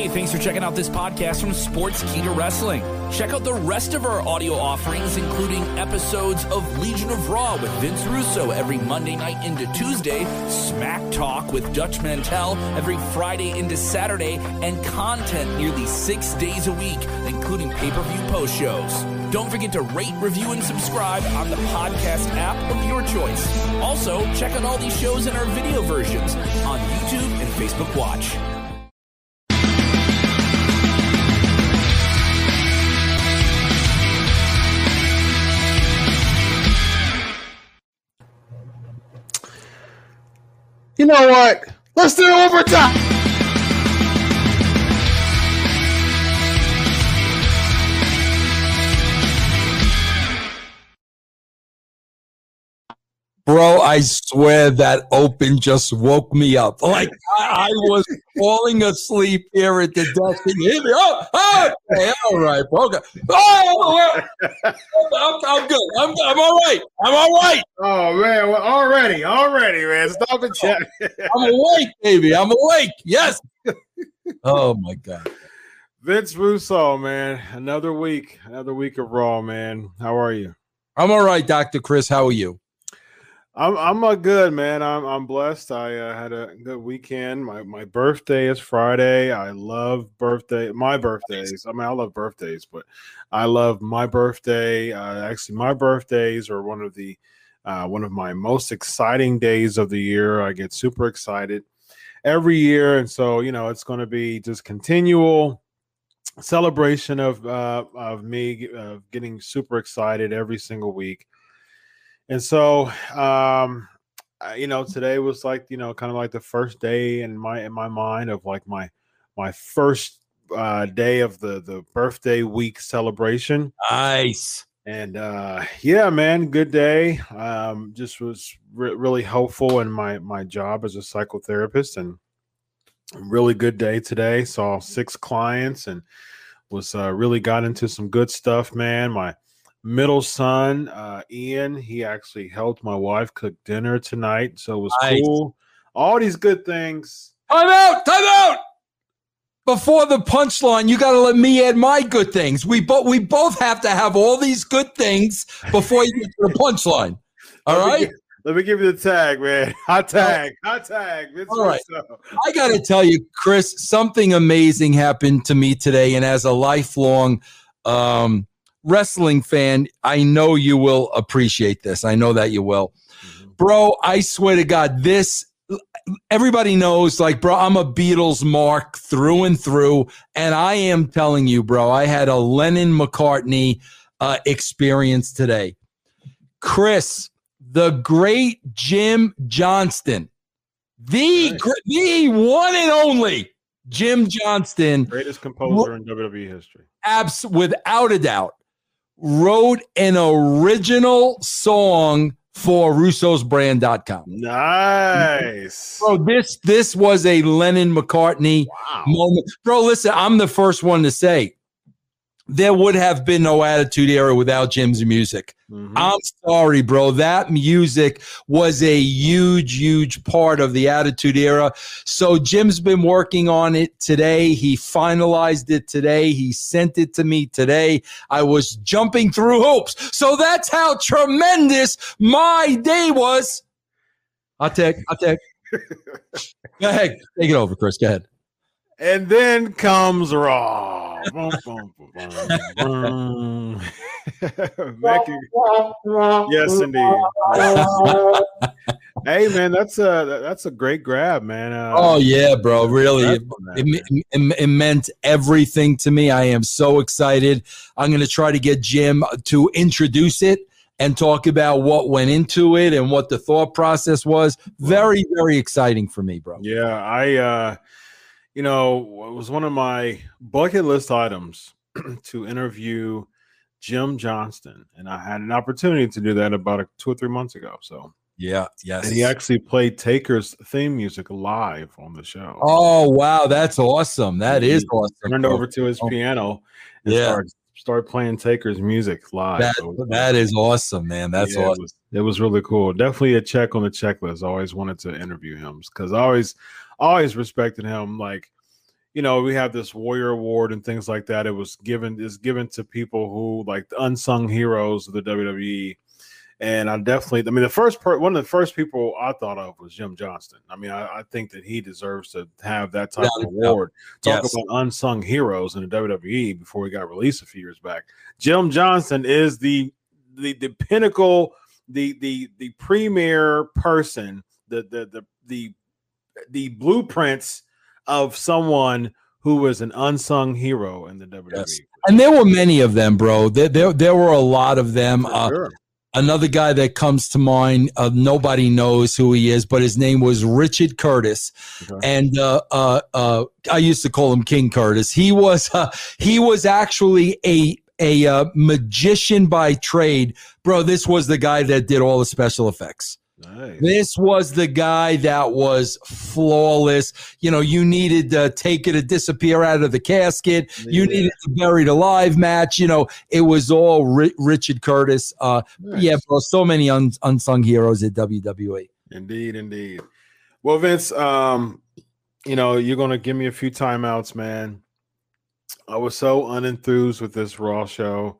Hey, thanks for checking out this podcast from Sportskeeda Wrestling. Check out the rest of our audio offerings, including episodes of Legion of Raw with Vince Russo every Monday night into Tuesday, Smack Talk with Dutch Mantell every Friday into Saturday, and content nearly six days a week, including pay per view post shows. Don't forget to rate, review, and subscribe on the podcast app of your choice. Also, check out all these shows in our video versions on YouTube and Facebook Watch. You know what? Let's do overtime. Bro, I swear that open just woke me up. Like I, I was falling asleep here at the desk and hit me. Oh, oh okay, all right, okay. Oh, oh, oh I'm, I'm good. I'm, I'm all right. I'm all right. Oh man, well, already, already, man. Stop check. I'm awake, baby. I'm awake. Yes. Oh my god. Vince Russo, man. Another week, another week of Raw, man. How are you? I'm all right, Doctor Chris. How are you? I'm I'm a good man. I'm I'm blessed. I uh, had a good weekend. My my birthday is Friday. I love birthday. My birthdays. I mean, I love birthdays, but I love my birthday. Uh, actually, my birthdays are one of the uh, one of my most exciting days of the year. I get super excited every year, and so you know it's going to be just continual celebration of uh, of me uh, getting super excited every single week. And so, um, you know, today was like, you know, kind of like the first day in my in my mind of like my my first uh, day of the the birthday week celebration. Nice. And uh, yeah, man, good day. Um, just was re- really helpful in my my job as a psychotherapist, and really good day today. Saw six clients and was uh, really got into some good stuff, man. My middle son, uh, Ian, he actually helped my wife cook dinner tonight. So it was Nice. cool. All these good things. Time out. Time out. Before the punchline, you got to let me add my good things. We both we both have to have all these good things before you get to the punchline. All Let me right. gi- let me give you the tag, man. Hot tag. Hot tag. Vince All right. I got to tell you, Chris, something amazing happened to me today. And as a lifelong um, wrestling fan, I know you will appreciate this. I know that you will. Bro, I swear to God, this, everybody knows, like, bro, I'm a Beatles mark through and through. And I am telling you, bro, I had a Lennon McCartney uh, experience today. Chris, the great Jim Johnston, the, Nice. the one and only Jim Johnston, Greatest composer in WWE history. abs- without a doubt, wrote an original song for russosbrand.com. Nice. Bro, this this was a Lennon McCartney Wow. moment. Bro, listen, I'm the first one to say there would have been no attitude era without Jim's music. Mhm. I'm sorry, bro. That music was a huge, huge part of the Attitude Era. So Jim's been working on it today. He finalized it today. He sent it to me today. I was jumping through hoops. So that's how tremendous my day was. I'll take, I'll take. Go ahead. Take it over, Chris. Go ahead. And then comes Raw. Becky- yes, indeed. hey, man, that's a that's a great grab, man. Uh, Oh, yeah, bro. Really. It, that, it, it, it meant everything to me. I am so excited. I'm going to try to get Jim to introduce it and talk about what went into it and what the thought process was. Very, very exciting for me, bro. Yeah, I uh you know, it was one of my bucket list items to interview Jim Johnston, and I had an opportunity to do that about a, two or three months ago. So, Yeah. Yes. and he actually played Taker's theme music live on the show. Oh, wow. That's awesome. That is He awesome. turned over to his Oh. piano and Yeah. started, started playing Taker's music live. That, So that is awesome, man. That's yeah, awesome. It was, it was really cool. Definitely a check on the checklist. I always wanted to interview him because I always, always respected him. Like, you know, we have this Warrior Award and things like that. It was given is given to people who like the unsung heroes of the WWE. And I definitely, I mean, the first part, one of the first people I thought of was Jim Johnston. I mean, I, I think that he deserves to have that type Yeah, of award. Talk Yes. about unsung heroes in the WWE before he got released a few years back. Jim Johnston is the the the pinnacle, the the the premier person, the the the the the blueprints of someone who was an unsung hero in the WWE. Yes. And there were many of them, bro. There, there, there were a lot of them. Uh, sure. another guy that comes to mind, uh, nobody knows who he is, but his name was Richard Curtis. Okay. And uh, uh, uh, I used to call him King Curtis. He was uh, he was actually a a uh, magician by trade, bro. This was the guy that did all the special effects. Nice. This was the guy that was flawless. You know, you needed to take it to disappear out of the casket. You needed to buried alive match. You know, it was all Ri- Richard Curtis. Uh, Nice. Yeah, bro. So many un- unsung heroes at WWE. Indeed, indeed. Well, Vince, um, you know, you're gonna give me a few timeouts, man. I was so unenthused with this Raw show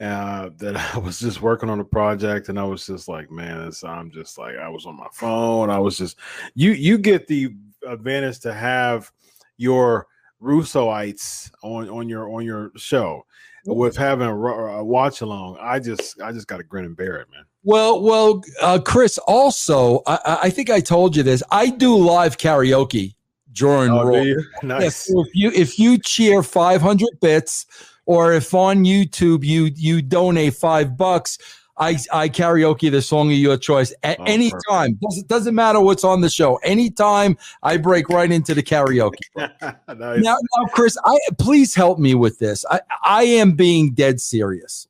uh, that I was just working on a project, and I was just like, man, it's, I'm just like, I was on my phone. I was just, you, you get the advantage to have your Russoites on on your on your show with having a, a watch along. I just, I just got to grin and bear it, man. Well, well, uh, Chris. Also, I, I- think I told you this. I do live karaoke during Oh, Raw. do? Yeah, Nice. if you if you cheer 500 bits, or if on YouTube you you donate five bucks, I I karaoke the song of your choice at Oh, any perfect. time. Doesn't doesn't matter what's on the show. Anytime I break right into the karaoke. nice. Now, now, Chris, I please help me with this. I I am being dead serious.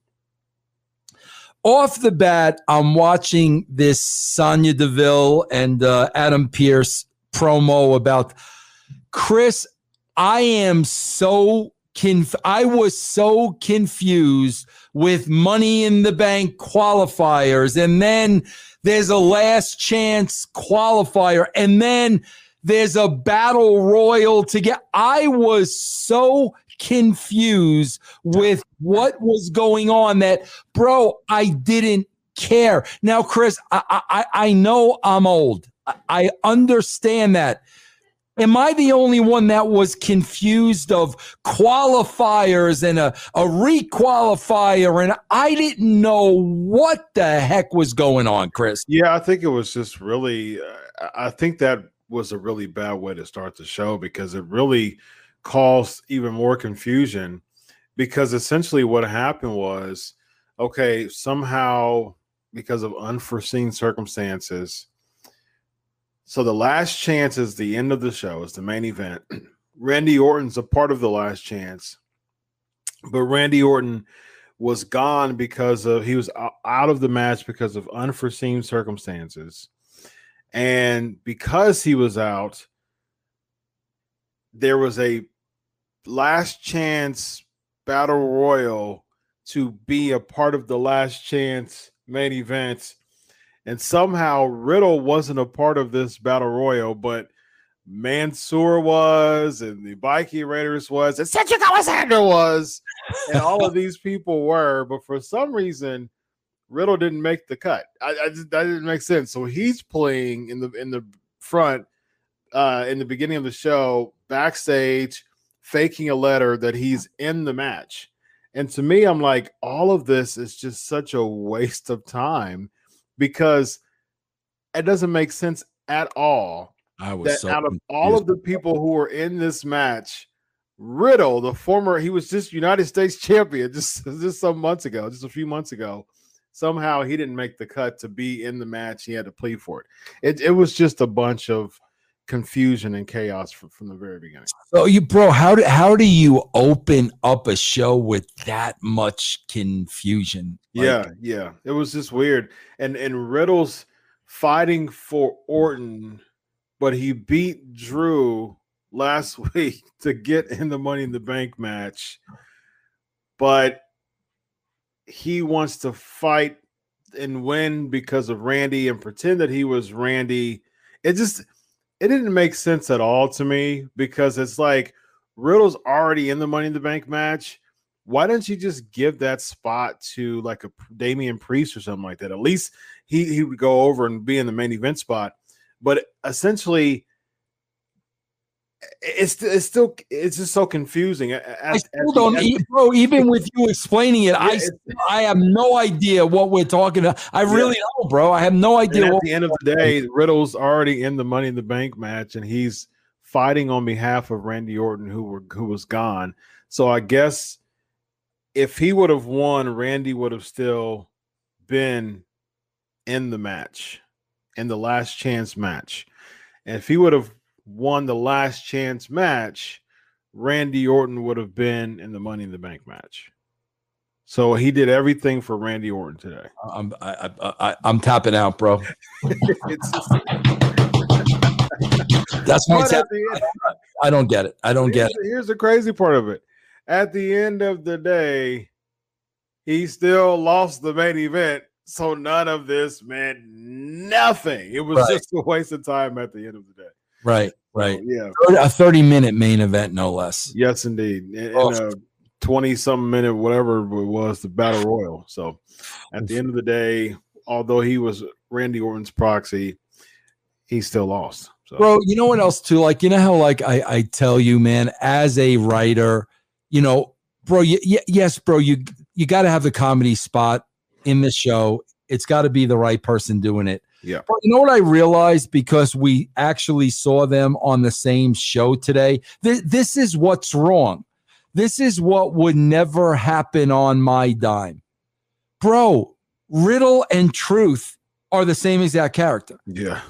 Off the bat, I'm watching this Sonya Deville and uh, Adam Pearce promo about Chris. I am so conf- I was so confused with Money in the Bank qualifiers, and then there's a last chance qualifier, and then there's a battle royal to get. I was so confused with what was going on that, bro, I didn't care. Now, Chris, I I, I know I'm old. I, I understand that. Am I the only one that was confused of qualifiers and a, a requalifier? And I didn't know what the heck was going on, Chris. Yeah, I think it was just really. Uh, I think that was a really bad way to start the show because it really caused even more confusion. Because essentially, what happened was, okay, somehow because of unforeseen circumstances. So the last chance is the end of the show, is the main event. Randy Orton's a part of the last chance, but Randy Orton was gone because of he was out of the match because of unforeseen circumstances. And because he was out, there was a last chance battle royal to be a part of the last chance main event. And somehow Riddle wasn't a part of this battle royal, but Mansoor was, and the Viking Raiders was, and Cedric Alexander was, and all of these people were. But for some reason, Riddle didn't make the cut. I, I just, that didn't make sense. So he's playing in the in the front uh, in the beginning of the show, backstage, faking a letter that he's in the match. And to me, I'm like, all of this is just such a waste of time because it doesn't make sense at all I that out of all of the people who were in this match, Riddle, the former, he was just United States champion just, just some months ago, just a few months ago. Somehow he didn't make the cut to be in the match. He had to plead for it. It, it was just a bunch of confusion and chaos from, from the very beginning. So you, bro, how do how do you open up a show with that much confusion? Like, yeah, yeah. It was just weird. And and Riddle's fighting for Orton, but he beat Drew last week to get in the Money in the Bank match. But he wants to fight and win because of Randy and pretend that he was Randy. It just it didn't make sense at all to me because it's like Riddle's already in the Money in the Bank match. Why don't you just give that spot to like a Damian Priest or something like that? At least he he would go over and be in the main event spot. But essentially, it's it's still it's just so confusing. At, I still don't, end, bro. Even with you explaining it, yeah, I I have no idea what we're talking about. I really yeah. don't, bro. I have no idea. at the end of the day, Riddle's already in the Money in the Bank match, and he's fighting on behalf of Randy Orton, who were who was gone. So I guess if he would have won, Randy would have still been in the match, in the last chance match. And if he would have won the last chance match, Randy Orton would have been in the Money in the Bank match. So he did everything for Randy Orton today. I'm I, I, I am tapping out, bro. That's my tap- end, I, I don't get it. I don't get it. Here's the crazy part of it. At the end of the day, he still lost the main event. So none of this meant nothing. It was right. just a waste of time at the end of the day. Right, right. yeah. A 30 minute main event, no less. Yes, indeed. And, oh. a 20 some minute, whatever it was, the battle royal. So at the end of the day, although he was Randy Orton's proxy, he still lost. So. Bro, you know what else too? Like, you know how like I, I tell you, man, as a writer, you know, bro, y- y- yes, bro, you you got to have the comedy spot in the show. It's got to be the right person doing it. Yeah. But you know what I realized because we actually saw them on the same show today? Th- this is what's wrong. This is what would never happen on my dime. Bro, Riddle and Truth are the same exact character. Yeah.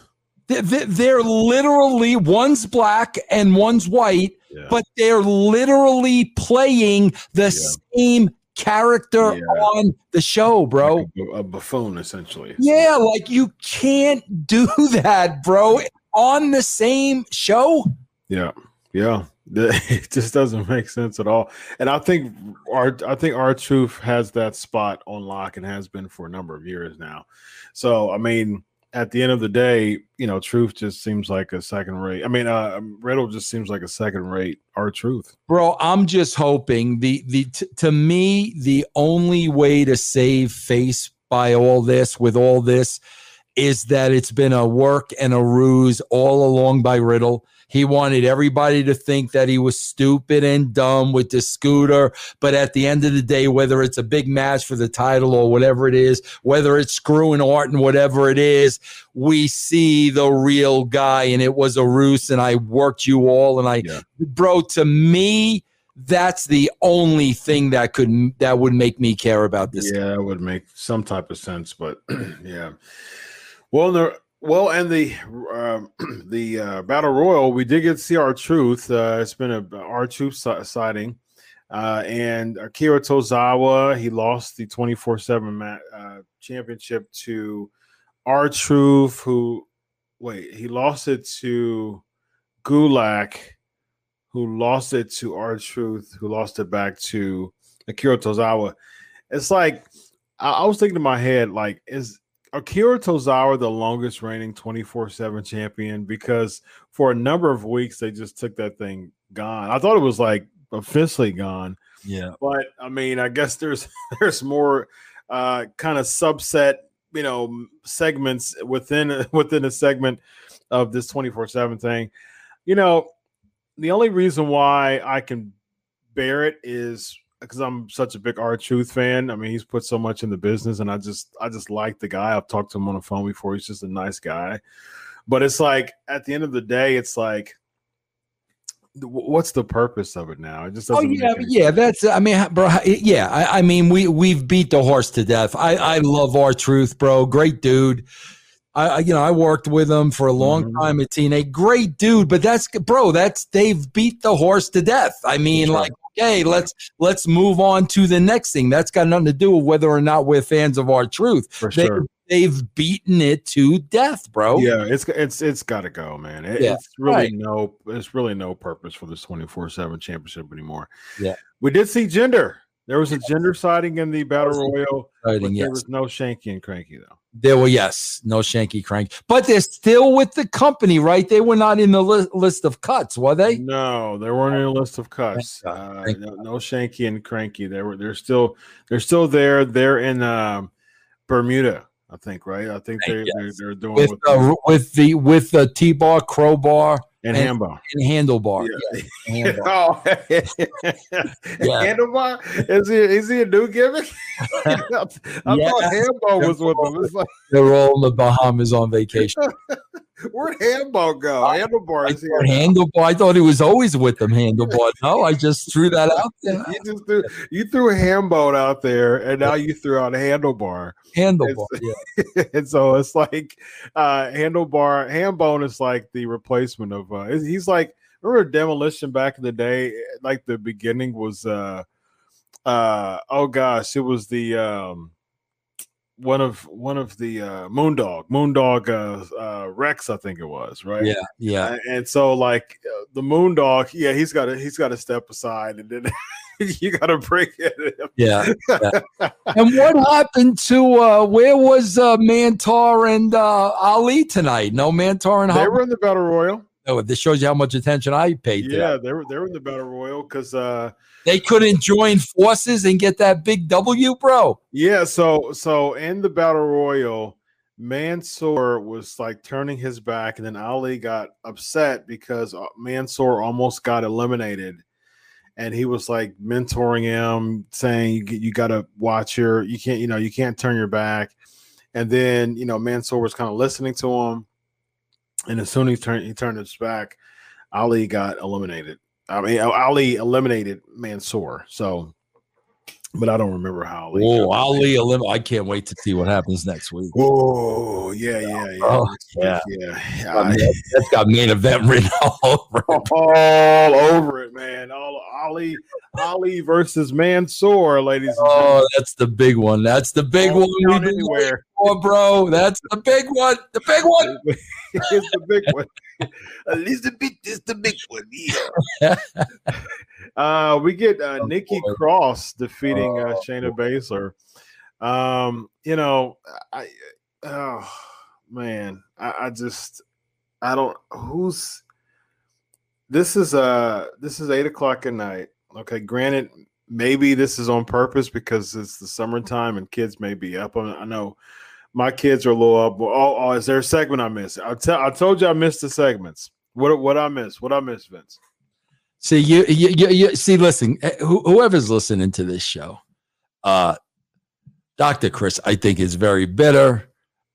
They're literally one's black and one's white, yeah. but they're literally playing the yeah. same character yeah. on the show, bro. Like a, a, buffoon, essentially. Yeah, like you can't do that, bro, on the same show. Yeah, yeah. It just doesn't make sense at all. And I think our I think R-Truth has that spot on lock and has been for a number of years now. So I mean, at the end of the day, you know, truth just seems like a second rate. I mean, uh, Riddle just seems like a second rate R-Truth. Bro, I'm just hoping the the t- to me the only way to save face by all this with all this is that it's been a work and a ruse all along by Riddle he wanted everybody to think that he was stupid and dumb with the scooter. But at the end of the day, whether it's a big match for the title or whatever it is, whether it's screwing Orton, whatever it is, we see the real guy. And it was a ruse. And I worked you all. And I, yeah. bro, to me, that's the only thing that could that would make me care about this. Yeah, it would make some type of sense, but yeah. Well, there well, and the uh, the uh, battle royal, we did get to see R-Truth. Uh, it's been a R-Truth sighting, uh, and Akira Tozawa he lost the twenty four seven uh, championship to R-Truth. Who wait, he lost it to Gulak, who lost it to R-Truth, who lost it back to Akira Tozawa. It's like I, I was thinking in my head, like is Akira Tozawa the longest reigning 24 7 champion because for a number of weeks they just took that thing gone. I thought it was like officially gone. Yeah. But I mean, I guess there's there's more uh kind of subset, you know, segments within within a segment of this 24 7 thing. You know, the only reason why I can bear it is because I'm such a big R-Truth fan. I mean, he's put so much in the business, and I just I just like the guy. I've talked to him on the phone before. He's just a nice guy. But it's like at the end of the day, it's like what's the purpose of it now? It just oh, doesn't. Oh yeah, yeah. That's I mean, bro. Yeah, I, I, mean, we we've beat the horse to death. I I love R-Truth, bro. Great dude. I you know I worked with him for a long mm-hmm. time at TNA. Great dude, but that's bro. That's they've beat the horse to death. I mean, like okay, let's let's move on to the next thing. That's got nothing to do with whether or not we're fans of R-Truth. For they, sure. They've beaten it to death, bro. Yeah, it's it's it's got to go, man. It, yeah, it's really right. no, it's really no purpose for this twenty four seven championship anymore. Yeah, we did see Jinder. There was a Jinder sighting in the battle royal. But yes. There was no Shanky and Cranky though. There were yes, no Shanky Crank, but they're still with the company, right? They were not in the li- list of cuts, were they? No, they weren't in a list of cuts. Uh, no, no Shanky and Cranky. They were. They're still. They're still there. They're in um, Bermuda, I think. Right. I think they, Yes. they're, they're doing With with, uh, with the with the T bar, crowbar, and and- handball. and handlebar. Yeah. Yeah, handlebar. Oh, handlebar. Is he? Is he a new gimmick? I thought Yeah. handball was with them. It's like, They're all in the Bahamas on vacation. where'd handball go? Handlebar I is here. thought handlebar. I thought he was always with them. Handlebar. No, I just threw that out there. You just threw you threw a handboat out there, and now you threw out a handlebar. Handlebar. Yeah. and so it's like uh handlebar handbone is like the replacement of uh he's like remember demolition back in the day like the beginning was uh uh oh gosh it was the um one of one of the uh moondog moondog uh uh rex i think it was right Yeah. Yeah. A- and so like uh, the moondog yeah he's got to he's got to step aside and then you got to bring it Yeah. yeah. and what happened to uh where was uh Mantar and uh Ali tonight? No Mantar and they were in the battle royal Oh, this shows you how much attention I paid yeah that. they were they were in the battle royal because uh They couldn't join forces and get that big W, bro. Yeah, so so in the battle royal, Mansoor was like turning his back, and then Ali got upset because uh, Mansoor almost got eliminated, and he was like mentoring him, saying you you got to watch your you can't you know you can't turn your back, and then you know Mansoor was kind of listening to him, and as soon as he turned he turned his back, Ali got eliminated. I mean, Ali eliminated Mansoor. So, but I don't remember how Ali. Oh, Ali elim- I can't wait to see what happens next week. Oh yeah, yeah, yeah, Oh, yeah, yeah. yeah. I mean, That's got main event written all over it. all over it, man. All Ali, Ali versus Mansoor, ladies and oh, gentlemen. Oh, that's the big one. That's the big Don't one. been anywhere. For, bro. That's the big one. The big one. it's the big one. Elizabeth is the big one. Yeah. uh, we get uh, Oh, Nikki boy. Cross defeating uh, Oh, Shayna Baszler. Um, you know, I oh man, I, I just I don't who's this is uh this is eight o'clock at night. Okay, granted, maybe this is on purpose because it's the summertime and kids may be up. I know my kids are a little up. Oh, oh, is there a segment I missed? I tell I told you I missed the segments. What what I missed? What I missed, Vince? See you, you, you, you see. Listen, eh, whoever's listening to this show, uh, Doctor Chris, I think is very bitter.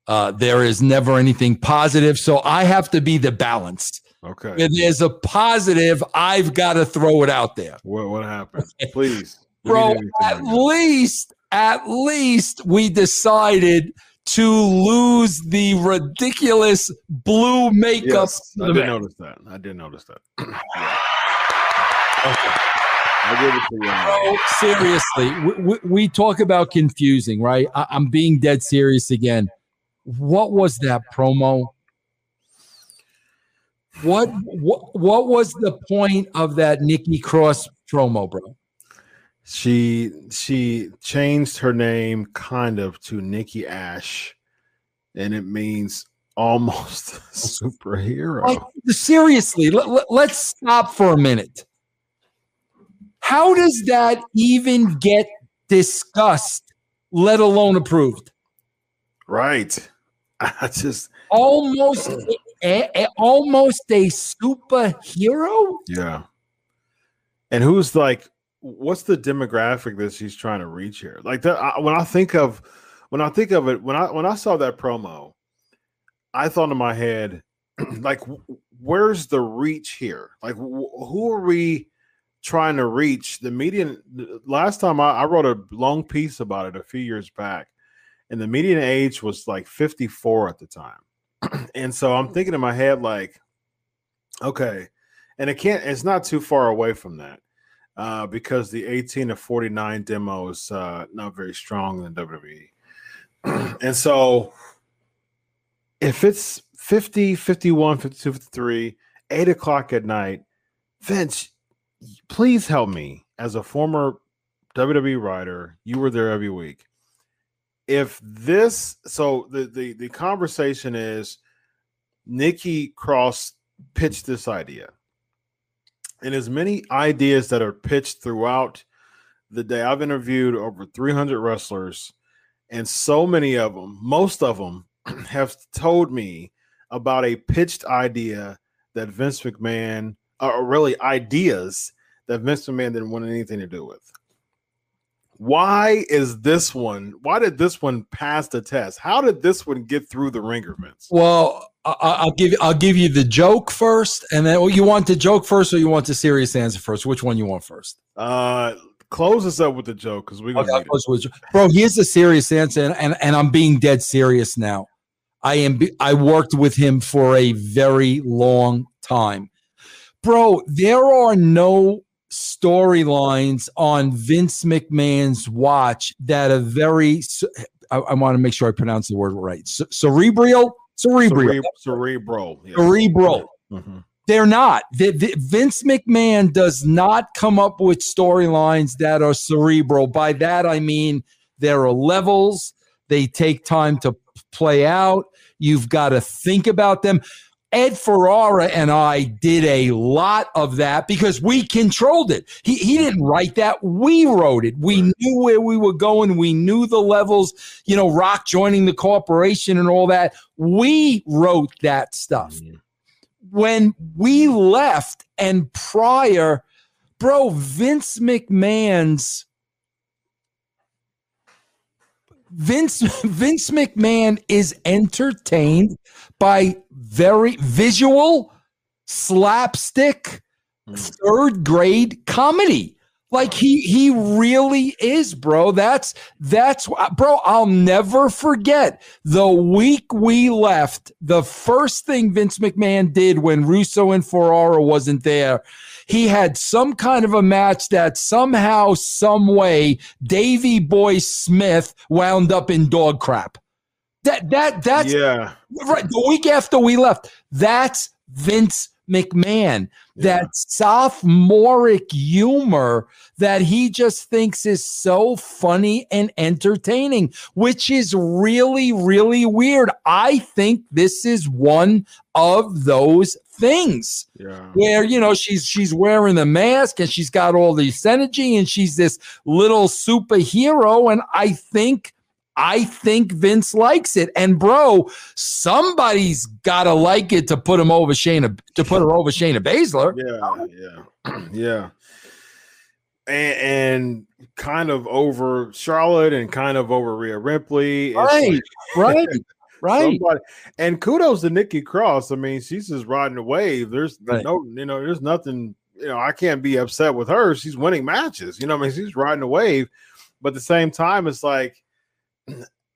Uh, there is never anything positive, so I have to be the balance. Okay. If there's a positive, I've got to throw it out there, What what happened? Please. Bro. At least, at least we decided to lose the ridiculous blue makeup. Yes, I did event. notice that. I did notice that. I give it to you. on seriously, we, we, we talk about confusing, right? I, I'm being dead serious again. What was that promo? What what what was the point of that Nikki Cross promo, bro? She she changed her name kind of to Nikki Ash, and it means almost superhero. Like seriously, let, let, let's stop for a minute. How does that even get discussed, let alone approved? right. I just Almost, a, a- almost a superhero. yeah. And who's like, what's the demographic that she's trying to reach here? Like that. I, when I think of, when I think of it, when I when I saw that promo, I thought in my head, like, where's the reach here? Like, wh- who are we trying to reach? The median. Last time I, I wrote a long piece about it a few years back, and the median age was like 54 at the time. and so I'm thinking in my head, like, okay, and it can't. It's not too far away from that. Uh, because the 18 to 49 demo is uh, not very strong in WWE. and so if it's 50, 51, 52, 53, 8 o'clock at night, Vince, please help me as a former WWE writer. You were there every week. If this, so the the the conversation is, Nikki Cross pitched this idea, and as many ideas that are pitched throughout the day, I've interviewed over 300 wrestlers, and so many of them, most of them, have told me about a pitched idea that Vince McMahon, or really ideas that Vince McMahon didn't want anything to do with. Why is this one? Why did this one pass the test? How did this one get through the ringer, Vince? Well, I, will give I'll give you the joke first, and then well, you want the joke first, or you want the serious answer first? Which one you want first? Uh, close us up with the joke because we gonna okay, bro. Here's the serious answer, and, and and I'm being dead serious now. I am. I worked with him for a very long time, bro. There are no storylines on Vince McMahon's watch that are very. I, I want to make sure I pronounce the word right. C- cerebral, cerebral, cerebral, yeah. cerebral. Mm-hmm. They're not. Vince McMahon does not come up with storylines that are cerebral. By that I mean there are levels. They take time to play out. You've got to think about them. Ed Ferrara and I did a lot of that because we controlled it. He, he didn't write that. We wrote it. We knew where we were going. We knew the levels, you know, Rock joining the corporation and all that. We wrote that stuff. Mm-hmm. When we left and prior, bro, Vince McMahon's Vince Vince McMahon is entertained by very visual slapstick hmm. third grade comedy. Like he he really is, bro. That's that's bro. I'll never forget the week we left. The first thing Vince McMahon did when Russo and Ferrara wasn't there he had some kind of a match that somehow, some way, Davey Boy Smith wound up in dog crap. That that that's yeah right. The week after we left, that's Vince McMahon. Yeah. That sophomoric humor that he just thinks is so funny and entertaining, which is really, really weird. I think this is one of those things yeah. where you know she's she's wearing the mask and she's got all this energy and she's this little superhero and I think I think Vince likes it. And bro, somebody's got to like it to put him over Shayna to put her over Shayna Baszler. Yeah, yeah, yeah. And, and, kind of over Charlotte and kind of over Rhea Ripley. Right, like, right. Right. Somebody, and kudos to Nikki Cross. I mean, she's just riding the wave. There's right. no, you know, there's nothing, you know, I can't be upset with her. She's winning matches. You know, I mean, she's riding the wave. But at the same time, it's like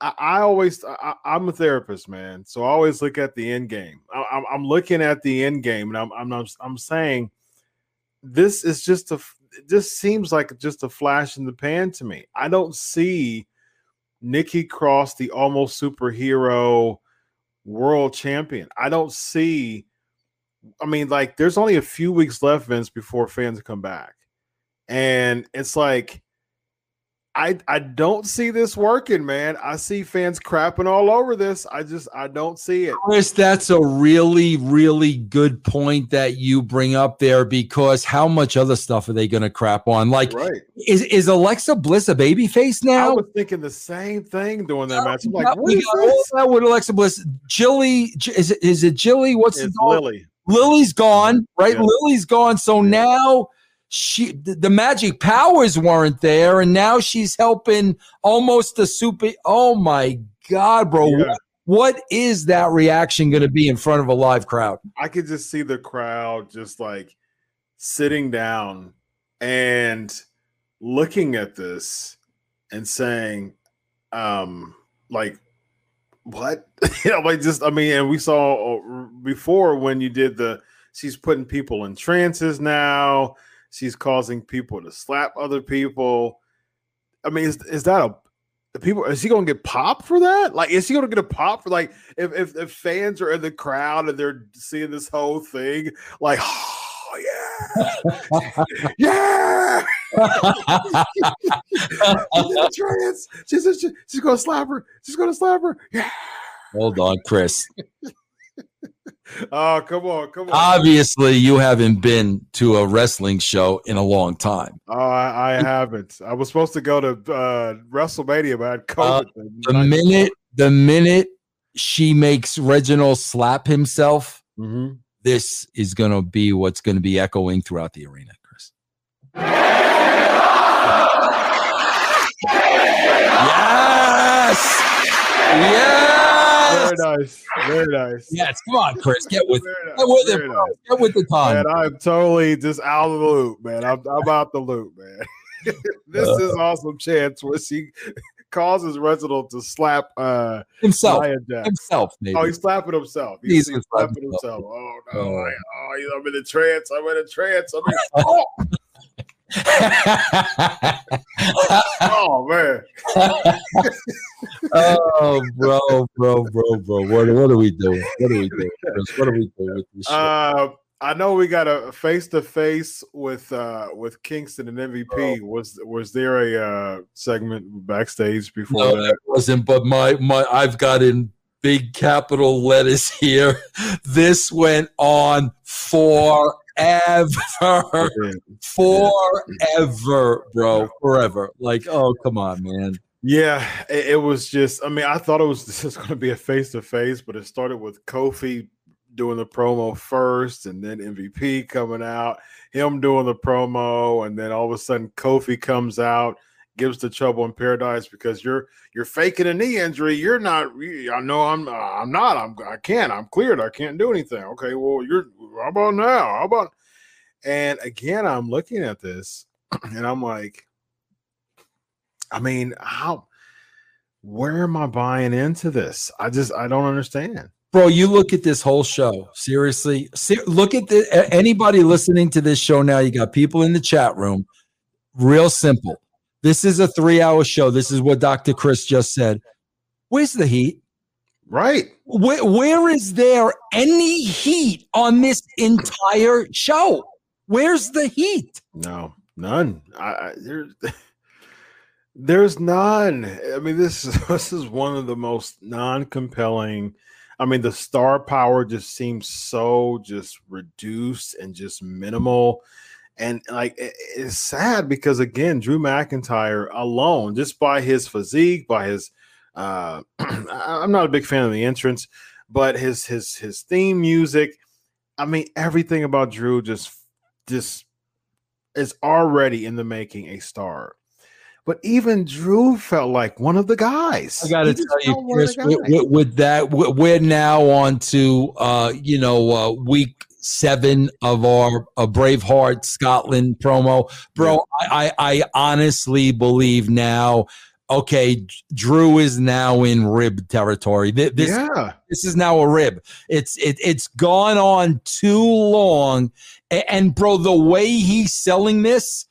I, always I, am a therapist, man. So I always look at the end game. I, am looking at the end game, and I'm I'm I'm saying this is just a this seems like just a flash in the pan to me. I don't see Nikki Cross, the almost superhero world champion. I don't see. I mean, like, there's only a few weeks left, Vince, before fans come back, and it's like I I don't see this working, man. I see fans crapping all over this. I just I don't see it. Chris, that's a really really good point that you bring up there because how much other stuff are they going to crap on? Like, right. is is Alexa Bliss a baby face now? I was thinking the same thing during that match. I'm like, what is that with Alexa Bliss? Jilly is it is it Jilly? What's it's the Lily? Lily's gone, right? Yeah. Lily's gone. So yeah. now she the magic powers weren't there and now she's helping almost a super oh my god bro. Yeah. what, what is that reaction going to be in front of a live crowd? I could just see the crowd just like sitting down and looking at this and saying um like what? You know like just i mean and we saw uh, before when you did the she's putting people in trances now She's causing people to slap other people. I mean, is, is that a the people is he gonna get popped for that? Like, is he gonna get a pop for like if, if if fans are in the crowd and they're seeing this whole thing, like, oh yeah, yeah. trance. She's, she's, she's gonna slap her. She's gonna slap her. Yeah. Hold on, Chris. Oh, come on, come on. Obviously, you haven't been to a wrestling show in a long time. Oh, I, I haven't. I was supposed to go to uh, WrestleMania, but I had COVID. Uh, the minute, the minute she makes Reginald slap himself, Mhm. this is going to be what's going to be echoing throughout the arena, Chris. Yes! Yes! Very nice. Very nice. Yes, come on, Chris. Get with nice. Get with it, Very nice. Get with the time. Man, I'm totally just out of the loop, man. I'm, I'm out the loop, man. this is awesome chance where she causes Reginald to slap uh Himself. Himself, maybe. Oh, he's slapping himself. He's He's, slapping slapping himself. Oh no! Oh. I, oh, he's- I'm in a trance. I'm in a trance. I'm in. Oh, oh man! oh, bro, bro, bro, bro. What, what are we doing? What are we doing? What are we doing with this shit? Uh, I know we got a face to face with uh with Kingston and MVP. Oh. Was was there a uh segment backstage before no, that? wasn't. But my my, I've got in big capital letters here. This went on forever, forever, bro, forever. Like, oh, come on, man. Yeah, it, it was just. I mean, I thought it was just going to be a face to face, but it started with Kofi doing the promo first, and then MVP coming out, him doing the promo, and then all of a sudden Kofi comes out, gives the trouble in paradise because you're you're faking a knee injury. You're not. I know I'm. Uh, I'm not. I'm. I can't. I'm cleared. I can't do anything. Okay. Well, you're. How about now? How about? And again, I'm looking at this, and I'm like. I mean, how where am I buying into this? I just I don't understand. Bro, you look at this whole show. Seriously, Se- look at the anybody listening to this show now. You got people in the chat room. Real simple. This is a three-hour show. This is what Dr. Chris just said. Where's the heat? Right. Where, where is there any heat on this entire show? Where's the heat? No, none. I, I there's there's none. I mean, this is this is one of the most non-compelling. I mean, the star power just seems so just reduced and just minimal. And like it- it's sad because again, Drew McIntyre alone, just by his physique, by his uh I- I'm not a big fan of the entrance, but his his his theme music, I mean, everything about Drew just just is already in the making a star. But even Drew felt like one of the guys. I got to tell you, felt one of Chris, the with, with, with that, we- we're now on to, uh, you know, uh, week seven of our uh, Braveheart Scotland promo. Bro, I, I, I honestly believe now, okay, Drew is now in rib territory. Th- This, yeah, this is now a rib. It's it, it's gone on too long, A- and, bro, the way he's selling this,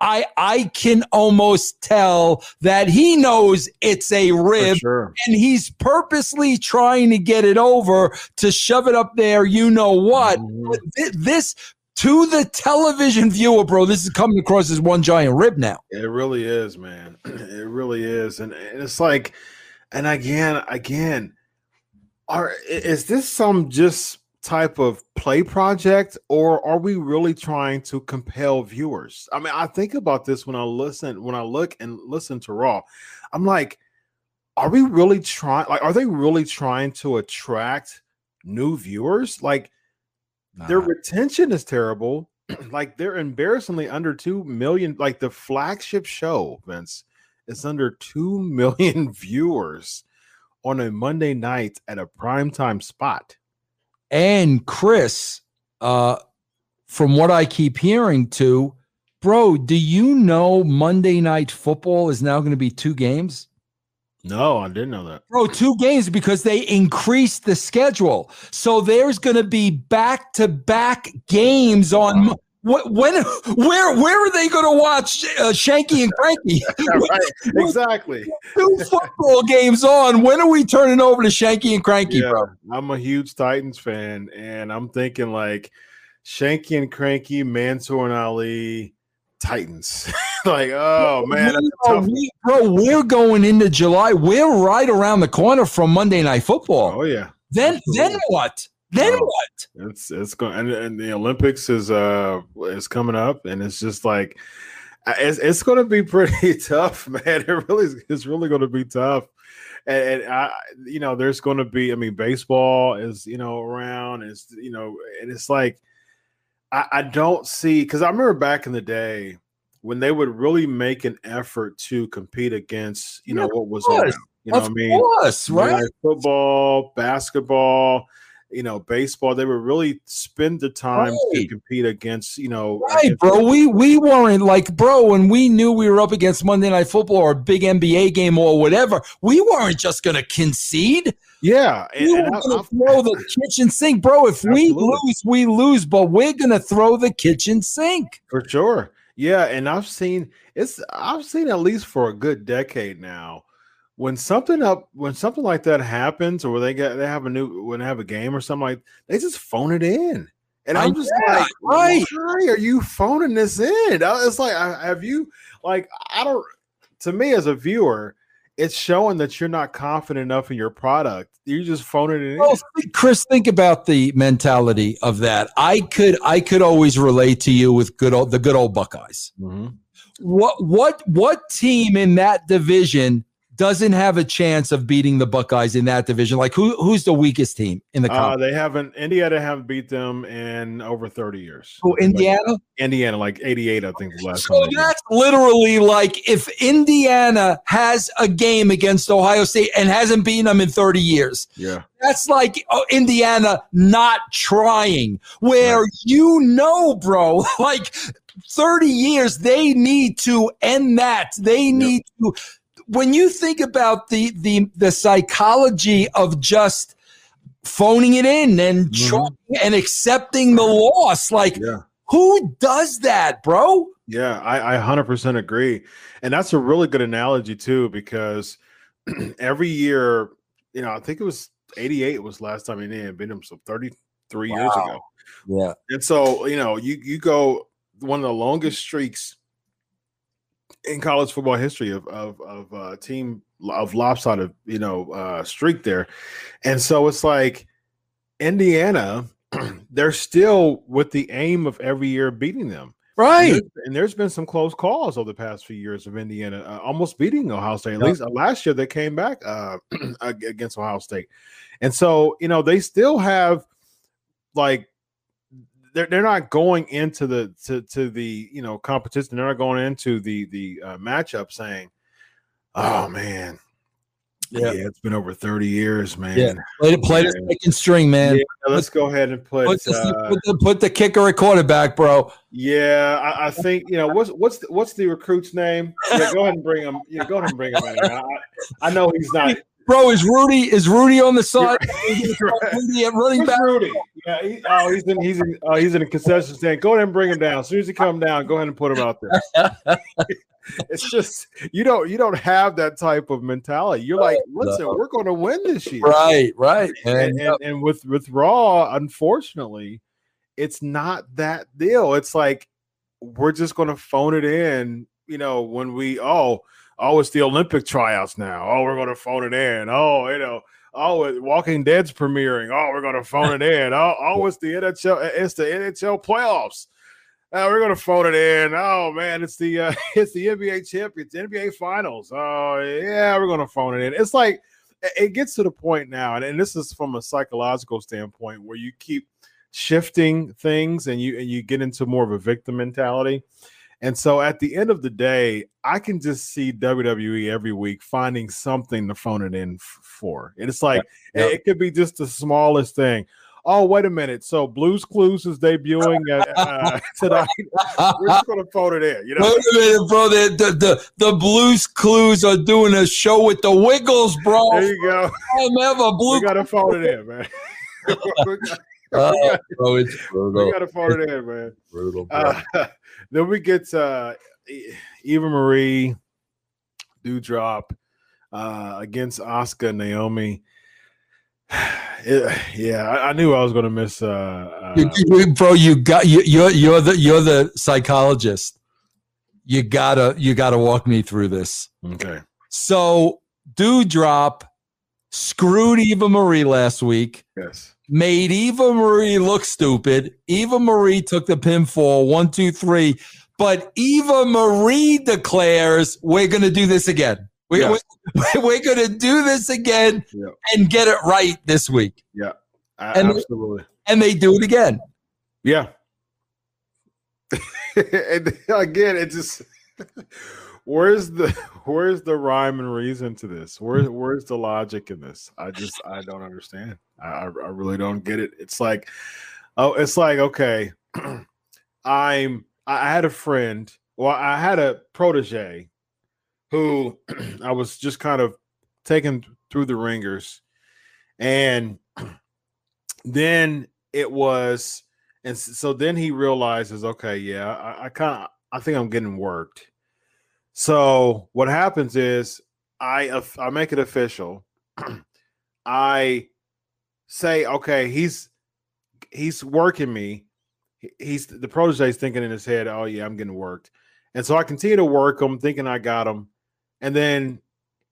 I I can almost tell that he knows it's a rib, sure. and he's purposely trying to get it over to shove it up there. You know what? Mhm. But this to the television viewer, bro, this is coming across as one giant rib now. It really is, man. It really is, and, and it's like, and again, again, are is this some just type of play project, or are we really trying to compel viewers? I mean, I think about this when I listen, when I look and listen to Raw. I'm like, are we really trying? Like, are they really trying to attract new viewers? Like, their retention is terrible. like they're embarrassingly under two million. Like the flagship show, Vince, is under two million viewers on a Monday night at a primetime spot. And Chris, uh, from what I keep hearing too, bro, do you know Monday night football is now going to be two games? No, I didn't know that. Bro, two games because they increased the schedule. So there's going to be back to back games on. What, when, where, where are they going to watch uh, Shanky and Cranky? right, exactly. Two football games on. When are we turning over to Shanky and Cranky, Yeah, bro? I'm a huge Titans fan, and I'm thinking like Shanky and Cranky, Mansoor and Ali, Titans. like, oh man, bro, we- bro, we're going into July. We're right around the corner from Monday Night Football. oh yeah. then, then what? Then Oh. what? It's it's going and, and the Olympics is uh is coming up and it's just like uh, it's it's going to be pretty tough, man. It really it's really going to be tough. And, and I you know there's going to be I mean baseball is you know around is you know and it's like I, I don't see because I remember back in the day when they would really make an effort to compete against you know what was around. You know of what I mean? course, right? Night Football, basketball, you know, baseball. They would really spend the time to compete against, you know, Right, bro. We we weren't like, bro, when we knew we were up against Monday Night Football or a big NBA game or whatever, we weren't just gonna concede. Yeah, and, We were and I- gonna I- throw the kitchen sink, bro. If we lose, we lose, but we're gonna throw the kitchen sink. for sure. Yeah, and I've seen it's I've seen at least for a good decade now. When something up when something like that happens, or they get they have a new when they have a game or something like they just phone it in. And I'm just yeah, like, right. why are you phoning this in? It's like, have you like I don't. To me, as a viewer, it's showing that you're not confident enough in your product. You're just phoning it in. Well, think- Chris, think about the mentality of that. I could I could always relate to you with good old the good old Buckeyes. Mhm. What what what team in that division doesn't have a chance of beating the Buckeyes in that division? Like who who's the weakest team in the Uh, they haven't. Indiana haven't beat them in over 30 years. Oh, Indiana. Indiana, like 88, I think, the last So time. that's literally like if Indiana has a game against Ohio State and hasn't beaten them in 30 years. Yeah. That's like oh, Indiana not trying, where you know, bro, like 30 years, they need to end that. They need to. When you think about the the the psychology of just phoning it in and Mhm. and accepting the loss, like Yeah. who does that, bro? Yeah, I, I 100% agree. And that's a really good analogy, too, because every year, you know, I think it was 88 was last time Indiana beat them, so 33 years ago. Yeah. And so, you know, you you go one of the longest streaks in college football history of of of uh, team of lopsided, you know, uh, streak there, and so it's like Indiana, they're still with the aim of every year beating them. And Right. there's, and there's been some close calls over the past few years of Indiana uh, almost beating Ohio State. At Yep. least uh, last year they came back uh, against Ohio State, and so you know they still have like they're they're not going into the to to the you know competition. They're not going into the the uh, matchup saying, "Oh man, Yeah. yeah. it's been over thirty years, man. Yeah. Play the play the second string, man. Yeah, let's go ahead and put." Put, the, uh, put, the, put the kicker at quarterback, bro. Yeah, I, I think you know what's what's the, what's the recruit's name? Yeah, go ahead and bring him. Yeah, go ahead and bring him in. I, I know he's not. Bro, is Rudy is Rudy on the side? Right. Rudy at running Where's back. Rudy? Yeah, he, oh, he's in he's in uh, he's in a concession stand. Go ahead and bring him down. As soon as he come down, go ahead and put him out there. it's just you don't you don't have that type of mentality. You're like, listen, we're going to win this year. Right, right. and, and, and with with Raw, unfortunately, it's not that deal. It's like we're just going to phone it in. You know, when we oh oh it's the Olympic tryouts now. Oh, we're going to phone it in. Oh, you know. Oh, it- Walking Dead's premiering. Oh, we're going to phone it in. Oh, oh, it's the NHL. It's the NHL playoffs. Uh, we're going to phone it in. Oh man, it's the uh, it's the NBA champions, NBA finals. Oh yeah, we're going to phone it in. It's like it- it gets to the point now, and, and this is from a psychological standpoint where you keep shifting things and you and you get into more of a victim mentality. And so at the end of the day, I can just see WWE every week finding something to phone it in for. And it's like Yeah. it, it could be just the smallest thing. Oh, wait a minute. So Blues Clues is debuting at, uh, tonight. We're just going to phone it in. You know, Wait a minute, bro. The, the the the Blues Clues are doing a show with the Wiggles, bro. there you go. I'm ever We blue. got to phone it in, man. we Oh, it's brutal. We got to phone it in, man. brutal. Uh, then we get uh, Eva Marie, Doudrop uh, against Asuka Naomi. It- yeah, I, I knew I was going to miss. Uh, uh, You- you- bro, you got you, you're you're the you're the psychologist. you gotta you gotta walk me through this. Okay. So Doudrop screwed Eva Marie last week, Yes. Made Eva Marie look stupid. Eva Marie took the pinfall one, two, three. But Eva Marie declares we're gonna do this again. We, Yeah. we, we're gonna do this again Yeah. and get it right this week. A- And- absolutely. And they do it again. Yeah. and again, it just where's the where's the rhyme and reason to this? Where where's the logic in this? I just I don't understand. I I really don't get it. It's like oh, it's like okay, I'm I had a friend. Well, I had a protege who I was just kind of taken through the ringers, and then it was and so then he realizes okay yeah i, I kind of i think i'm getting worked so what happens is i i make it official i say okay he's he's working me he's the protege's thinking in his head oh yeah i'm getting worked and so i continue to work him thinking i got him and then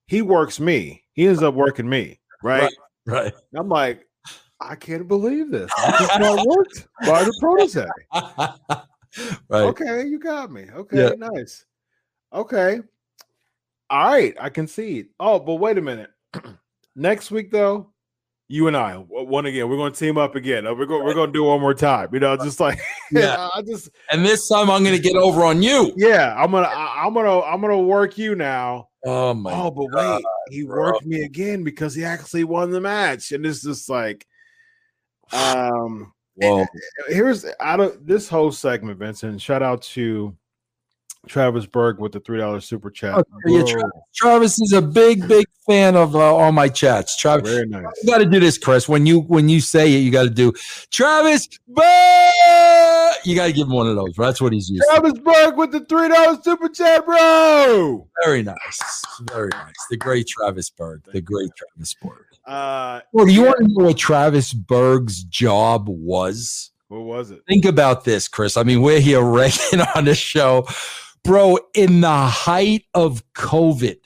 he works me he ends up working me right, Right. i'm like i can't believe this i just got worked by the protege right. Okay, you got me. Okay, Yeah. nice. Okay. All right, I concede. Oh, but wait a minute. Next week though, you and I, one again, we're going to team up again. Uh, We're going we're going to do one more time. You know, just like Yeah. I just And this time I'm going to get over on you. yeah, I'm going to I'm going to I'm to work you now. Oh my. oh, but wait, he worked me again because he actually won the match and it's just like um Whoa. here's out of this whole segment, Vincent. Shout out to Travis Berg with the three dollar super chat. Oh, yeah, Travis. Travis is a big, big fan of uh, all my chats. Travis, very nice. you got to do this, Chris. When you when you say it, you got to do Travis. Bah! You got to give him one of those. That's what he's used. to. Travis Berg with the three dollar super chat, bro. Very nice, very nice. The great Travis Berg. The great Travis Berg. Uh, Well, do you want to know what Travis Berg's job was? what was it? Think about this, Chris. I mean, we're here regular on the show. Bro, in the height of COVID,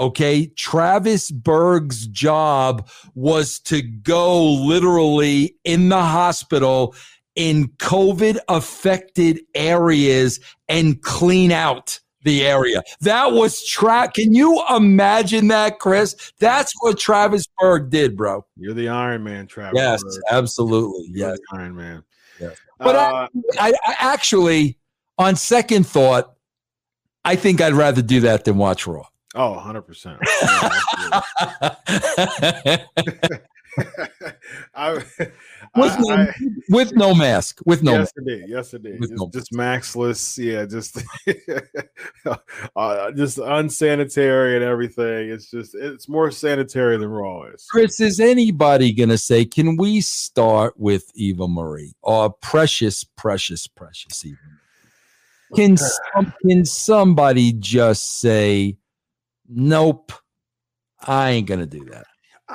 okay, Travis Berg's job was to go literally in the hospital in COVID affected areas and clean out the area. That was tra Can you imagine that, Chris? That's what Travis Berg did, bro. You're the Iron Man, Travis. Yes, Berg. absolutely. You're Yes. Iron Man. Yes. But uh, I, I actually, on second thought, I think I'd rather do that than watch Raw. oh, 100 percent. I, with, no, I- with no mask. With no yes, indeed. Yes, indeed. Just, no- just maxless. Yeah, just uh, just unsanitary and everything. It's just it's more sanitary than Raw is. Chris, is anybody going to say, can we start with Eva Marie? Or precious, precious, precious Eva Marie? Can, some, can somebody just say, nope, I ain't going to do that?